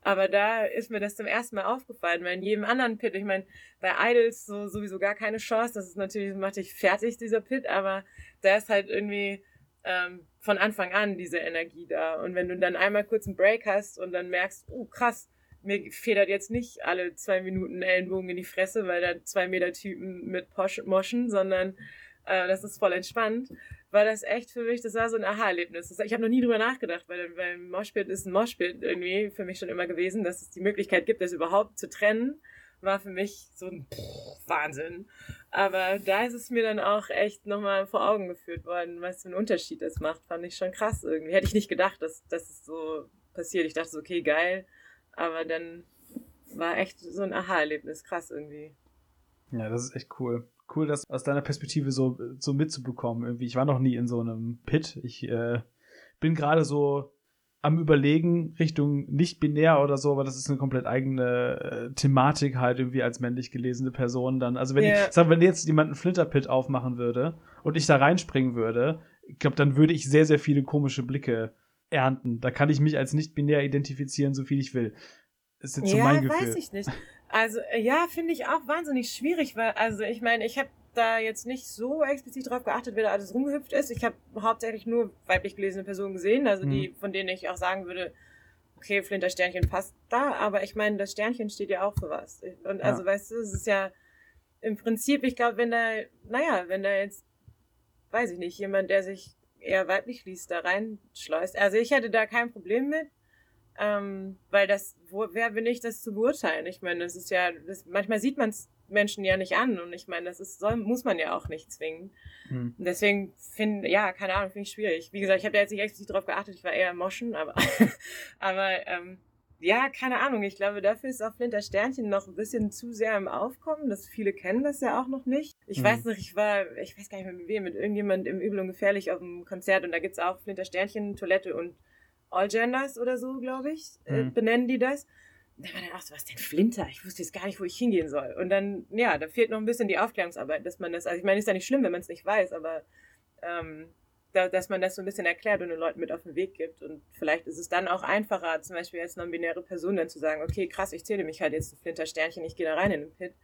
Aber da ist mir das zum ersten Mal aufgefallen, weil in jedem anderen Pit, ich meine, bei Idols so sowieso gar keine Chance. Das ist natürlich, macht dich fertig, dieser Pit, aber da ist halt irgendwie ähm, von Anfang an diese Energie da. Und wenn du dann einmal kurz einen Break hast und dann merkst, oh krass, mir federt jetzt nicht alle zwei Minuten Ellenbogen in die Fresse, weil da zwei Meter Typen mit Posch moschen, sondern äh, das ist voll entspannt. War das echt für mich, das war so ein Aha-Erlebnis. Ich habe noch nie drüber nachgedacht, weil, weil Moshpit ist ein Moshpit irgendwie für mich schon immer gewesen, dass es die Möglichkeit gibt, das überhaupt zu trennen, war für mich so ein Pff, Wahnsinn. Aber da ist es mir dann auch echt nochmal vor Augen geführt worden, was für einen Unterschied das macht. Fand ich schon krass irgendwie. Hätte ich nicht gedacht, dass, dass es so passiert. Ich dachte so, okay, geil aber dann war echt so ein Aha-Erlebnis, krass irgendwie. Ja, das ist echt cool. Cool, das aus deiner Perspektive so, so mitzubekommen. Irgendwie, ich war noch nie in so einem Pit. Ich äh, bin gerade so am Überlegen Richtung nicht binär oder so, aber das ist eine komplett eigene äh, Thematik halt irgendwie als männlich gelesene Person dann. Also wenn yeah. ich, sag, wenn jetzt jemand einen Flinterpit aufmachen würde und ich da reinspringen würde, ich glaube, dann würde ich sehr, sehr viele komische Blicke ernten. Da kann ich mich als nicht binär identifizieren, so viel ich will. Ist jetzt ja, so mein Gefühl. weiß ich nicht. Also äh, ja, finde ich auch wahnsinnig schwierig, weil also ich meine, ich habe da jetzt nicht so explizit drauf geachtet, wer da alles rumgehüpft ist. Ich habe hauptsächlich nur weiblich gelesene Personen gesehen, also die, mhm. von denen ich auch sagen würde, okay, Flinter Sternchen passt da, aber ich meine, das Sternchen steht ja auch für was. Und ja. also, weißt du, es ist ja im Prinzip, ich glaube, wenn da, naja, wenn da jetzt, weiß ich nicht, jemand, der sich eher weiblich liest, da reinschleust. Also ich hätte da kein Problem mit, ähm, weil das, wo, wer bin ich, das zu beurteilen? Ich meine, das ist ja, das, manchmal sieht man es Menschen ja nicht an und ich meine, das ist, soll, muss man ja auch nicht zwingen. Hm. Deswegen finde, ja, keine Ahnung, finde ich schwierig. Wie gesagt, ich habe da jetzt nicht explizit drauf geachtet, ich war eher Moschen, aber, aber ähm, ja, keine Ahnung. Ich glaube, dafür ist auch Flinter Sternchen noch ein bisschen zu sehr im Aufkommen. Das viele kennen das ja auch noch nicht. Ich mhm. weiß noch, ich war, ich weiß gar nicht mehr mit wem, mit irgendjemand im Übel und Gefährlich auf dem Konzert und da gibt's auch Flinter Sternchen, Toilette und All Genders oder so, glaube ich, äh, mhm. benennen die das. Da war dann auch so, was denn Flinter? Ich wusste jetzt gar nicht, wo ich hingehen soll. Und dann, ja, da fehlt noch ein bisschen die Aufklärungsarbeit, dass man das, also ich meine, ist ja nicht schlimm, wenn man es nicht weiß, aber ähm, da, dass man das so ein bisschen erklärt und den Leuten mit auf den Weg gibt. Und vielleicht ist es dann auch einfacher, zum Beispiel als non-binäre Person dann zu sagen, okay, krass, ich zähle mich halt jetzt ein Flintersternchen, ich gehe da rein in den Pit.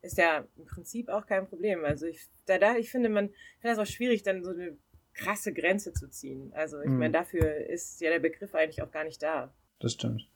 Ist ja im Prinzip auch kein Problem. Also ich, da, da, ich finde, man, ich finde das auch schwierig, dann so eine krasse Grenze zu ziehen. Also ich mhm. meine, dafür ist ja der Begriff eigentlich auch gar nicht da. Das stimmt.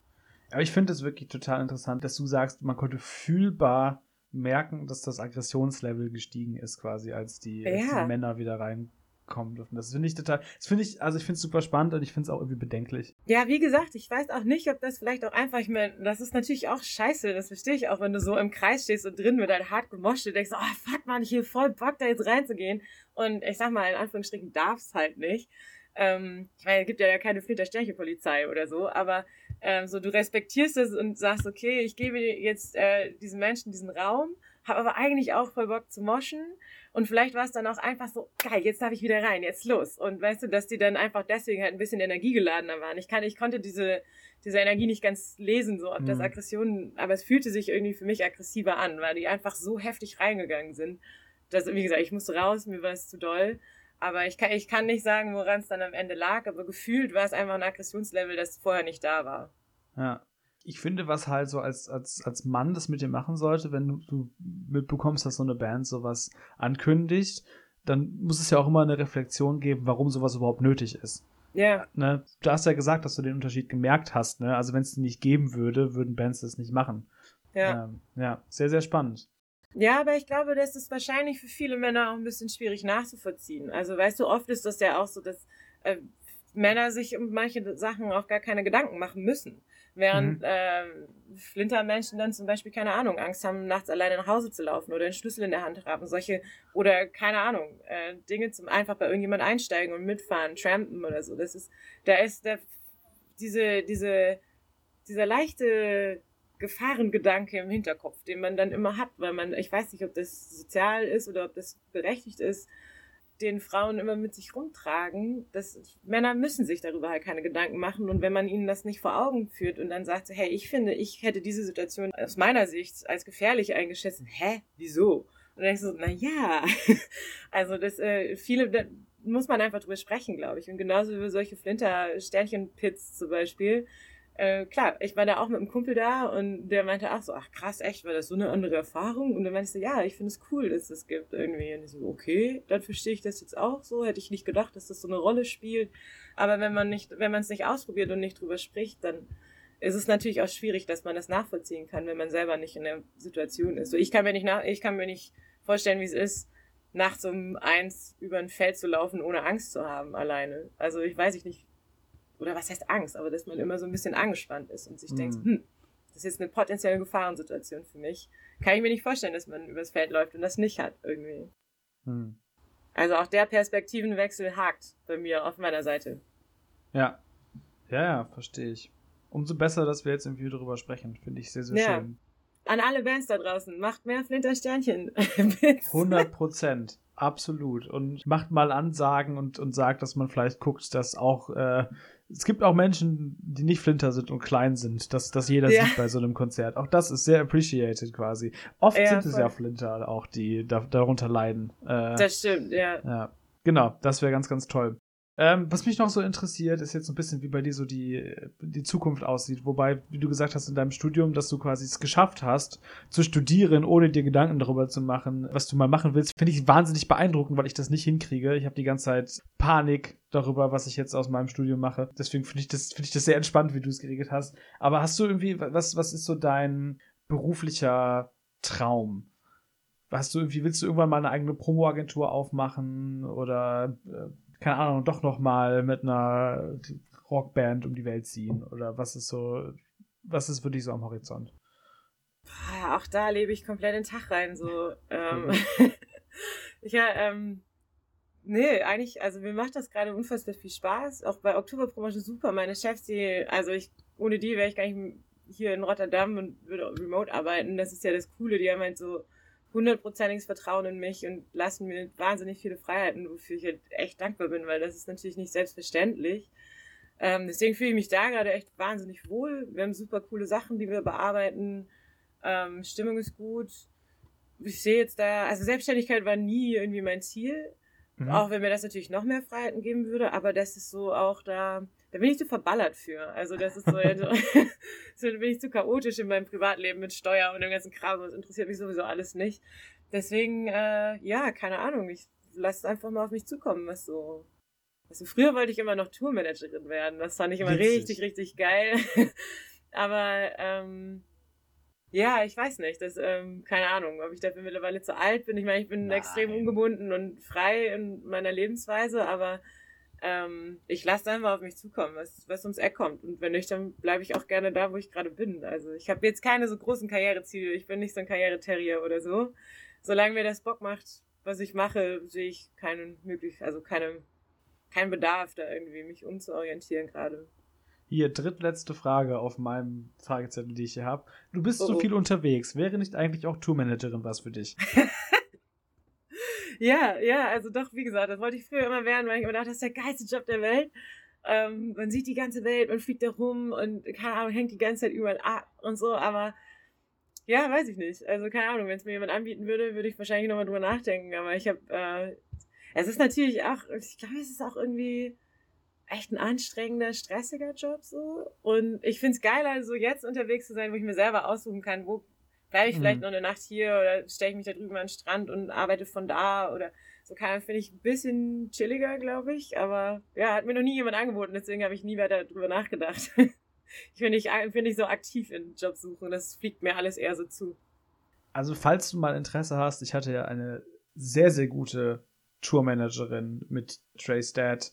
Aber ich finde es wirklich total interessant, dass du sagst, man konnte fühlbar merken, dass das Aggressionslevel gestiegen ist, quasi, als die, ja. als die Männer wieder rein kommen dürfen. Das finde ich total, das finde ich, also ich finde es super spannend und ich finde es auch irgendwie bedenklich. Ja, wie gesagt, ich weiß auch nicht, ob das vielleicht auch einfach, ich meine, das ist natürlich auch scheiße, das verstehe ich auch, wenn du so im Kreis stehst und drin mit deinem hart gemoscht denkst, oh fuck man, ich hier voll Bock da jetzt reinzugehen und ich sag mal, in Anführungsstrichen darf's halt nicht. Ähm, ich meine, es gibt ja keine Flinter-Sternchen-Polizei oder so, aber ähm, so du respektierst es und sagst, okay, ich gebe jetzt äh, diesen Menschen diesen Raum, habe aber eigentlich auch voll Bock zu moschen und vielleicht war es dann auch einfach so, geil, jetzt darf ich wieder rein, jetzt los. Und weißt du, dass die dann einfach deswegen halt ein bisschen energiegeladener waren. Ich kann, ich konnte diese, diese Energie nicht ganz lesen, so ob mhm. das Aggression, aber es fühlte sich irgendwie für mich aggressiver an, weil die einfach so heftig reingegangen sind. Dass, wie gesagt, ich musste raus, mir war es zu doll. Aber ich kann, ich kann nicht sagen, woran es dann am Ende lag, aber gefühlt war es einfach ein Aggressionslevel, das vorher nicht da war. Ja ich finde, was halt so als, als, als Mann das mit dir machen sollte, wenn du, du mitbekommst, dass so eine Band sowas ankündigt, dann muss es ja auch immer eine Reflexion geben, warum sowas überhaupt nötig ist. Ja. Ne? Du hast ja gesagt, dass du den Unterschied gemerkt hast. Ne? Also wenn es den nicht geben würde, würden Bands das nicht machen. Ja. Ähm, ja, sehr, sehr spannend. Ja, aber ich glaube, das ist wahrscheinlich für viele Männer auch ein bisschen schwierig nachzuvollziehen. Also weißt du, oft ist das ja auch so, dass äh, Männer sich um manche Sachen auch gar keine Gedanken machen müssen. Während mhm. äh, Flintermenschen dann zum Beispiel, keine Ahnung, Angst haben, nachts alleine nach Hause zu laufen oder einen Schlüssel in der Hand haben. Solche, oder keine Ahnung, äh, Dinge zum einfach bei irgendjemand einsteigen und mitfahren, trampen oder so. Das ist, da ist der, diese, diese, dieser leichte Gefahrengedanke im Hinterkopf, den man dann immer hat, weil man, ich weiß nicht, ob das sozial ist oder ob das berechtigt ist, den Frauen immer mit sich rumtragen, dass Männer müssen sich darüber halt keine Gedanken machen. Und wenn man ihnen das nicht vor Augen führt und dann sagt, hey, ich finde, ich hätte diese Situation aus meiner Sicht als gefährlich eingeschätzt, hä, wieso? Und dann denkst du so, na ja, also das äh, viele da muss man einfach drüber sprechen, glaube ich. Und genauso wie solche Flinter-Sternchen-Pits zum Beispiel, äh, klar, ich war da auch mit einem Kumpel da und der meinte auch so, ach krass, echt, war das so eine andere Erfahrung? Und dann meinte ich so, ja, ich finde es cool, dass es das gibt irgendwie. Und ich so, okay, dann verstehe ich das jetzt auch so. Hätte ich nicht gedacht, dass das so eine Rolle spielt. Aber wenn man nicht, wenn man es nicht ausprobiert und nicht drüber spricht, dann ist es natürlich auch schwierig, dass man das nachvollziehen kann, wenn man selber nicht in der Situation ist. So, ich kann mir nicht nach, ich kann mir nicht vorstellen, wie es ist, nachts um eins über ein Feld zu laufen, ohne Angst zu haben, alleine. Also ich weiß ich nicht, oder was heißt Angst, aber dass man immer so ein bisschen angespannt ist und sich mhm. denkt, hm, das ist jetzt eine potenzielle Gefahrensituation für mich. Kann ich mir nicht vorstellen, dass man übers Feld läuft und das nicht hat irgendwie. Mhm. Also auch der Perspektivenwechsel hakt bei mir auf meiner Seite. Ja. Ja, ja, verstehe ich. Umso besser, dass wir jetzt irgendwie darüber sprechen. Finde ich sehr, sehr ja. schön. An alle Bands da draußen, macht mehr Flintersternchen. 100 Prozent. Absolut. Und macht mal Ansagen und, und sagt, dass man vielleicht guckt, dass auch äh, es gibt auch Menschen, die nicht Flinter sind und klein sind, dass das jeder ja. sieht bei so einem Konzert. Auch das ist sehr appreciated quasi. Oft ja, sind es ja Flinter auch, die da, darunter leiden. Äh, das stimmt, ja. Ja, genau, das wäre ganz, ganz toll. Ähm, was mich noch so interessiert, ist jetzt so ein bisschen, wie bei dir so die, die Zukunft aussieht. Wobei, wie du gesagt hast in deinem Studium, dass du quasi es geschafft hast, zu studieren, ohne dir Gedanken darüber zu machen, was du mal machen willst, finde ich wahnsinnig beeindruckend, weil ich das nicht hinkriege. Ich habe die ganze Zeit Panik darüber, was ich jetzt aus meinem Studium mache. Deswegen finde ich das, ich das sehr entspannt, wie du es geregelt hast. Aber hast du irgendwie, was, was ist so dein beruflicher Traum? Hast du irgendwie, willst du irgendwann mal eine eigene Promo-Agentur aufmachen oder äh, keine Ahnung, doch noch mal mit einer Rockband um die Welt ziehen? Oder was ist so, was ist für dich so am Horizont? Boah, auch da lebe ich komplett den Tag rein, so. Ähm, ja, ähm, nee, eigentlich, also mir macht das gerade unfassbar viel Spaß. Auch bei Oktoberpromotion super. Meine Chefs, die, also ich ohne die wäre ich gar nicht hier in Rotterdam und würde remote arbeiten. Das ist ja das Coole, die haben halt so hundertprozentiges Vertrauen in mich und lassen mir wahnsinnig viele Freiheiten, wofür ich halt echt dankbar bin, weil das ist natürlich nicht selbstverständlich. Ähm, deswegen fühle ich mich da gerade echt wahnsinnig wohl. Wir haben super coole Sachen, die wir bearbeiten. Ähm, Stimmung ist gut. Ich sehe jetzt da, also Selbstständigkeit war nie irgendwie mein Ziel. Mhm. Auch wenn mir das natürlich noch mehr Freiheiten geben würde, aber das ist so auch da, da bin ich zu verballert für. Also das ist so, so bin ich zu chaotisch in meinem Privatleben mit Steuer und dem ganzen Kram. Das interessiert mich sowieso alles nicht. Deswegen, äh, ja, keine Ahnung. Ich lasse es einfach mal auf mich zukommen, was so. Also früher wollte ich immer noch Tourmanagerin werden. Das fand ich immer Witzig. richtig, richtig geil. Aber ähm, ja, ich weiß nicht. Das, ähm, keine Ahnung, ob ich dafür mittlerweile zu alt bin. Ich meine, ich bin Nein. extrem ungebunden und frei in meiner Lebensweise, aber ähm, ich lasse einfach auf mich zukommen, was, was ums Eck kommt. Und wenn nicht, dann bleibe ich auch gerne da, wo ich gerade bin. Also ich habe jetzt keine so großen Karriereziele. Ich bin nicht so ein Karriereterrier oder so. Solange mir das Bock macht, was ich mache, sehe ich keinen möglich, also keine, keinen Bedarf, da irgendwie mich umzuorientieren gerade. Hier, drittletzte Frage auf meinem Fragezettel, die ich hier habe. Du bist oh, so viel unterwegs. Wäre nicht eigentlich auch Tourmanagerin was für dich? ja, ja, also doch, wie gesagt, das wollte ich früher immer werden, weil ich immer dachte, das ist der geilste Job der Welt. Ähm, man sieht die ganze Welt, man fliegt da rum und keine Ahnung, hängt die ganze Zeit überall ab und so, aber ja, weiß ich nicht. Also keine Ahnung, wenn es mir jemand anbieten würde, würde ich wahrscheinlich nochmal drüber nachdenken, aber ich habe, äh, es ist natürlich auch, ich glaube, es ist auch irgendwie echt ein anstrengender, stressiger Job so. Und ich finde es geiler, so also jetzt unterwegs zu sein, wo ich mir selber aussuchen kann, wo bleibe ich mhm. vielleicht noch eine Nacht hier oder stelle ich mich da drüben an den Strand und arbeite von da oder so kann finde ich ein bisschen chilliger, glaube ich. Aber ja, hat mir noch nie jemand angeboten, deswegen habe ich nie weiter drüber nachgedacht. ich bin nicht, bin nicht so aktiv in Jobsuchen, das fliegt mir alles eher so zu. Also, falls du mal Interesse hast, ich hatte ja eine sehr, sehr gute Tourmanagerin mit Trace Dad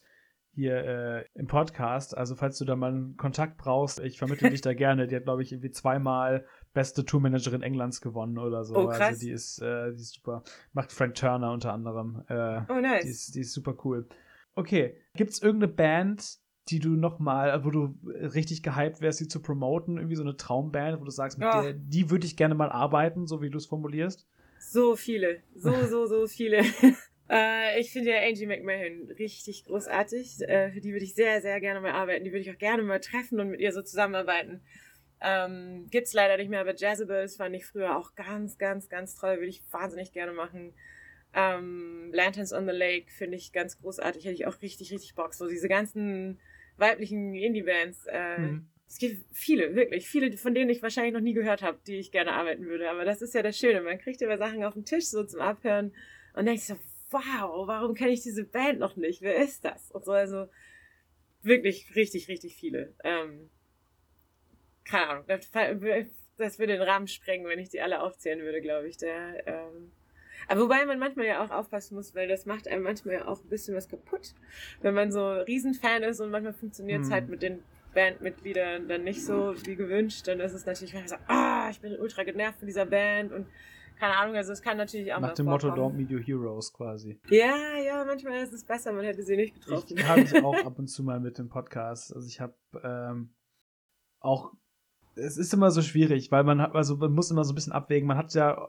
hier äh, im Podcast. Also falls du da mal einen Kontakt brauchst, ich vermittle dich da gerne. Die hat, glaube ich, irgendwie zweimal beste Tourmanagerin Englands gewonnen oder so. Oh, krass. Also die ist, äh, die ist super. Macht Frank Turner unter anderem. Äh, oh, nice. Die ist, die ist super cool. Okay, gibt es irgendeine Band, die du noch mal, wo du richtig gehypt wärst, sie zu promoten? Irgendwie so eine Traumband, wo du sagst, mit oh. der, die würde ich gerne mal arbeiten, so wie du es formulierst? So viele. So, so, so viele. Äh, ich finde ja Angie McMahon richtig großartig. Äh, für die würde ich sehr, sehr gerne mal arbeiten. Die würde ich auch gerne mal treffen und mit ihr so zusammenarbeiten. Ähm, gibt's leider nicht mehr, aber Jezebels fand ich früher auch ganz, ganz, ganz toll. Würde ich wahnsinnig gerne machen. Ähm, Lanterns on the Lake finde ich ganz großartig. Hätte ich auch richtig, richtig Bock. So diese ganzen weiblichen Indie-Bands. Äh, mhm. Es gibt viele, wirklich, viele, von denen ich wahrscheinlich noch nie gehört habe, die ich gerne arbeiten würde. Aber das ist ja das Schöne. Man kriegt immer Sachen auf den Tisch so zum Abhören und denkt so, wow, warum kenne ich diese Band noch nicht? Wer ist das? Und so, also wirklich richtig, richtig viele. Ähm, keine Ahnung, das, das, würde den Rahmen sprengen, wenn ich die alle aufzählen würde, glaube ich. Der, ähm, aber wobei man manchmal ja auch aufpassen muss, weil das macht einem manchmal ja auch ein bisschen was kaputt. Wenn man so Riesenfan ist und manchmal funktioniert es hm. halt mit den Bandmitgliedern dann nicht so wie gewünscht, dann ist es natürlich manchmal so, ah, ich bin ultra genervt von dieser Band und keine Ahnung, also es kann natürlich auch Nach dem Motto Don't Meet Your Heroes quasi. Ja, ja, manchmal ist es besser, man hätte sie nicht getroffen. Ich habe ich auch ab und zu mal mit dem Podcast. Also ich habe ähm, auch, es ist immer so schwierig, weil man hat, also man muss immer so ein bisschen abwägen. Man hat ja,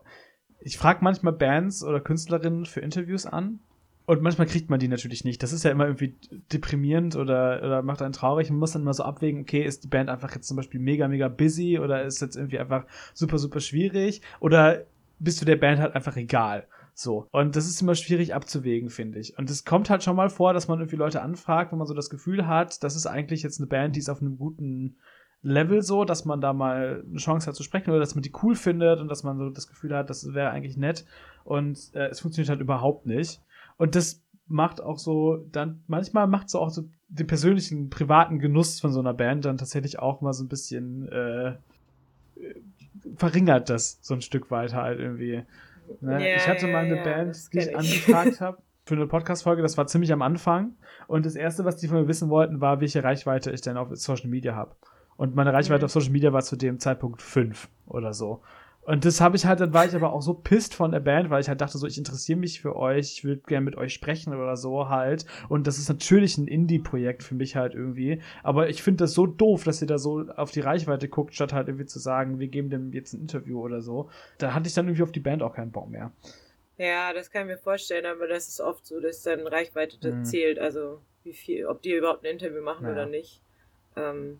ich frage manchmal Bands oder Künstlerinnen für Interviews an und manchmal kriegt man die natürlich nicht. Das ist ja immer irgendwie deprimierend oder, oder macht einen traurig. Man muss dann immer so abwägen, okay, ist die Band einfach jetzt zum Beispiel mega, mega busy oder ist jetzt irgendwie einfach super, super schwierig oder bist du der Band halt einfach egal. So. Und das ist immer schwierig abzuwägen, finde ich. Und es kommt halt schon mal vor, dass man irgendwie Leute anfragt, wo man so das Gefühl hat, das ist eigentlich jetzt eine Band, die ist auf einem guten Level so, dass man da mal eine Chance hat zu sprechen oder dass man die cool findet und dass man so das Gefühl hat, das wäre eigentlich nett. Und äh, es funktioniert halt überhaupt nicht. Und das macht auch so, dann, manchmal macht so auch so den persönlichen, privaten Genuss von so einer Band dann tatsächlich auch mal so ein bisschen äh, verringert das so ein Stück weit halt irgendwie. Ne? Ja, ich hatte mal eine ja, Band, die ich angefragt habe für eine Podcast-Folge, das war ziemlich am Anfang. Und das Erste, was die von mir wissen wollten, war, welche Reichweite ich denn auf Social Media habe. Und meine Reichweite mhm. auf Social Media war zu dem Zeitpunkt fünf oder so. Und das habe ich halt, dann war ich aber auch so pisst von der Band, weil ich halt dachte so, ich interessiere mich für euch, ich würde gerne mit euch sprechen oder so halt. Und das ist natürlich ein Indie-Projekt für mich halt irgendwie. Aber ich finde das so doof, dass ihr da so auf die Reichweite guckt, statt halt irgendwie zu sagen, wir geben dem jetzt ein Interview oder so. Da hatte ich dann irgendwie auf die Band auch keinen Bock mehr. Ja, das kann ich mir vorstellen, aber das ist oft so, dass dann Reichweite mhm. zählt, also wie viel, ob die überhaupt ein Interview machen ja. oder nicht. Ähm,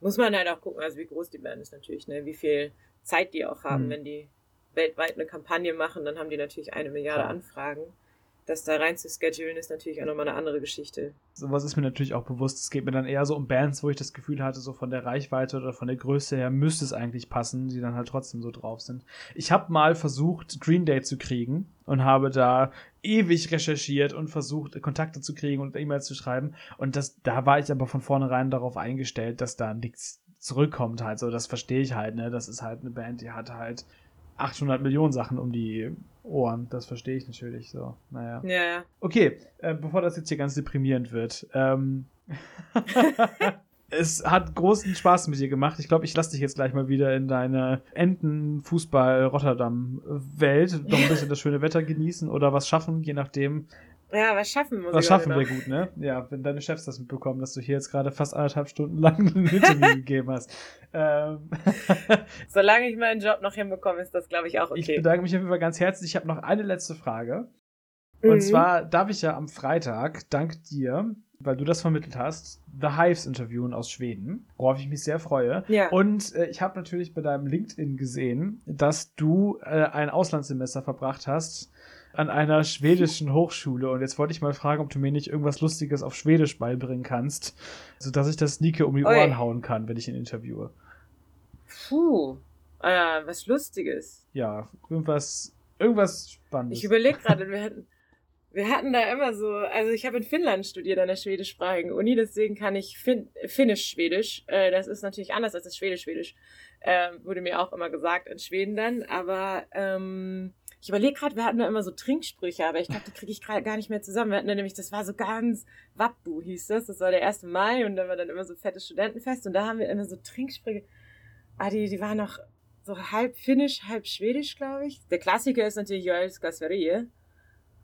muss man halt auch gucken, also wie groß die Band ist natürlich, ne? Wie viel Zeit die auch haben, mhm. wenn die weltweit eine Kampagne machen, dann haben die natürlich eine Milliarde Klar. Anfragen. Das da rein zu schedulen ist natürlich auch nochmal eine andere Geschichte. Sowas ist mir natürlich auch bewusst. Es geht mir dann eher so um Bands, wo ich das Gefühl hatte, so von der Reichweite oder von der Größe her müsste es eigentlich passen, die dann halt trotzdem so drauf sind. Ich habe mal versucht, Green Day zu kriegen und habe da ewig recherchiert und versucht, Kontakte zu kriegen und E-Mails zu schreiben. Und das, da war ich aber von vornherein darauf eingestellt, dass da nichts zurückkommt halt so. Das verstehe ich halt, ne? Das ist halt eine Band, die hat halt 800 Millionen Sachen um die Ohren. Das verstehe ich natürlich so. Naja. Ja, ja. Okay, äh, bevor das jetzt hier ganz deprimierend wird. Ähm es hat großen Spaß mit dir gemacht. Ich glaube, ich lasse dich jetzt gleich mal wieder in deine Enten-Fußball-Rotterdam-Welt noch ein bisschen das schöne Wetter genießen oder was schaffen, je nachdem, ja, was schaffen muss Was schaffen wir gut, ne? Ja, wenn deine Chefs das mitbekommen, dass du hier jetzt gerade fast anderthalb Stunden lang ein Interview gegeben hast. Ähm. Solange ich meinen Job noch hinbekomme, ist das, glaube ich, auch okay. Ich bedanke mich auf jeden Fall ganz herzlich. Ich habe noch eine letzte Frage. Und mhm. zwar darf ich ja am Freitag, dank dir, weil du das vermittelt hast, The Hives interviewen aus Schweden, worauf ich mich sehr freue. Ja. Und äh, ich habe natürlich bei deinem LinkedIn gesehen, dass du äh, ein Auslandssemester verbracht hast an einer schwedischen Hochschule. Und jetzt wollte ich mal fragen, ob du mir nicht irgendwas Lustiges auf Schwedisch beibringen kannst, sodass ich das Nike um die Oi. Ohren hauen kann, wenn ich ihn interviewe. Puh, äh, was Lustiges. Ja, irgendwas, irgendwas Spannendes. Ich überlege gerade, wir hatten, wir hatten da immer so, also ich habe in Finnland studiert an der schwedischsprachigen Uni, deswegen kann ich fin Finnisch-Schwedisch. Äh, das ist natürlich anders als das Schwedisch-Schwedisch. Äh, wurde mir auch immer gesagt in Schweden dann, aber ähm, ich überlege gerade, wir hatten da immer so Trinksprüche, aber ich glaube, die kriege ich gerade gar nicht mehr zusammen. Wir hatten da nämlich, das war so ganz Wappu hieß das. Das war der 1. Mai und da war dann immer so fettes Studentenfest und da haben wir immer so Trinksprüche. Ah, die, die waren noch so halb finnisch, halb schwedisch, glaube ich. Der Klassiker ist natürlich Joels Gasverie.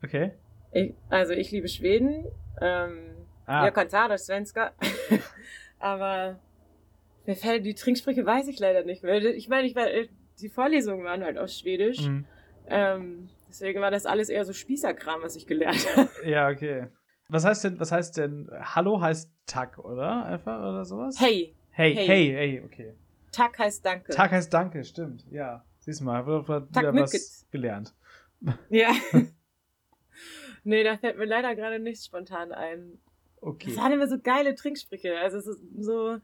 Okay. Ich, also ich liebe Schweden. Ähm, ah. Jag kan tala svenska. aber mir fällt die Trinksprüche weiß ich leider nicht mehr. Ich meine, ich war, die Vorlesungen waren halt auf Schwedisch. Mhm. Ähm, deswegen war das alles eher so Spießerkram, was ich gelernt habe. Ja, okay. Was heißt denn, was heißt denn, Hallo heißt Tag, oder? Einfach oder sowas? Hey. Hey, hey, hey, hey okay. Tag heißt Danke. Tag heißt Danke, stimmt. Ja. Siehst du mal, wieder was gelernt. Ja. nee, da fällt mir leider gerade nichts spontan ein. Okay. Das waren immer so geile Trinksprüche. Also es ist so,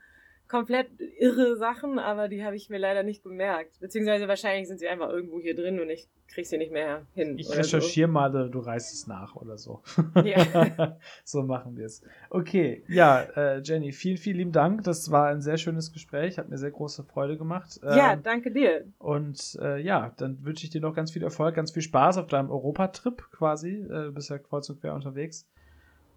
komplett irre Sachen, aber die habe ich mir leider nicht gemerkt. Beziehungsweise wahrscheinlich sind sie einfach irgendwo hier drin und ich kriege sie nicht mehr hin. Ich recherchiere so. mal, du reißt es nach oder so. Ja. so machen wir es. Okay, ja, äh, Jenny, vielen, vielen lieben Dank. Das war ein sehr schönes Gespräch, hat mir sehr große Freude gemacht. Ähm, ja, danke dir. Und äh, ja, dann wünsche ich dir noch ganz viel Erfolg, ganz viel Spaß auf deinem Europatrip quasi. Äh, du bist ja kreuz und quer unterwegs.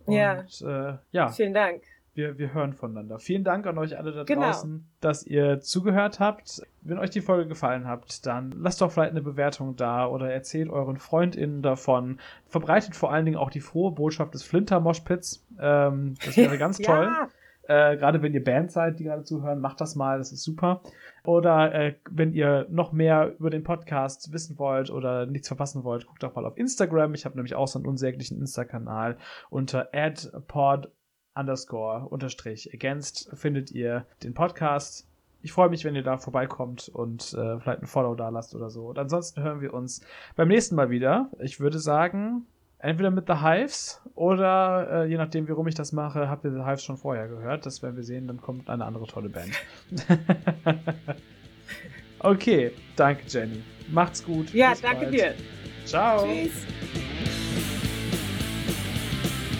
Und, ja. Äh, ja. Vielen Dank wir, wir hören voneinander. Vielen Dank an euch alle da genau. draußen, dass ihr zugehört habt. Wenn euch die Folge gefallen hat, dann lasst doch vielleicht eine Bewertung da oder erzählt euren FreundInnen davon. Verbreitet vor allen Dingen auch die frohe Botschaft des Flinter-Moshpits. Ähm, das wäre ganz ja. toll. Äh, gerade wenn ihr Band seid, die gerade zuhören, macht das mal, das ist super. Oder äh, wenn ihr noch mehr über den Podcast wissen wollt oder nichts verpassen wollt, guckt doch mal auf Instagram. Ich habe nämlich auch so einen unsäglichen Insta-Kanal unter adpod underscore unterstrich against findet ihr den Podcast. Ich freue mich, wenn ihr da vorbeikommt und äh, vielleicht ein Follow da lasst oder so. Und ansonsten hören wir uns beim nächsten Mal wieder. Ich würde sagen, entweder mit The Hives oder äh, je nachdem, wie rum ich das mache, habt ihr The Hives schon vorher gehört. Das werden wir sehen. Dann kommt eine andere tolle Band. okay, danke Jenny. Macht's gut. Ja, Bis danke bald. dir. Ciao. Tschüss.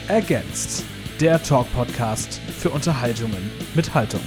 Ergänzt der Talk-Podcast für Unterhaltungen mit Haltung.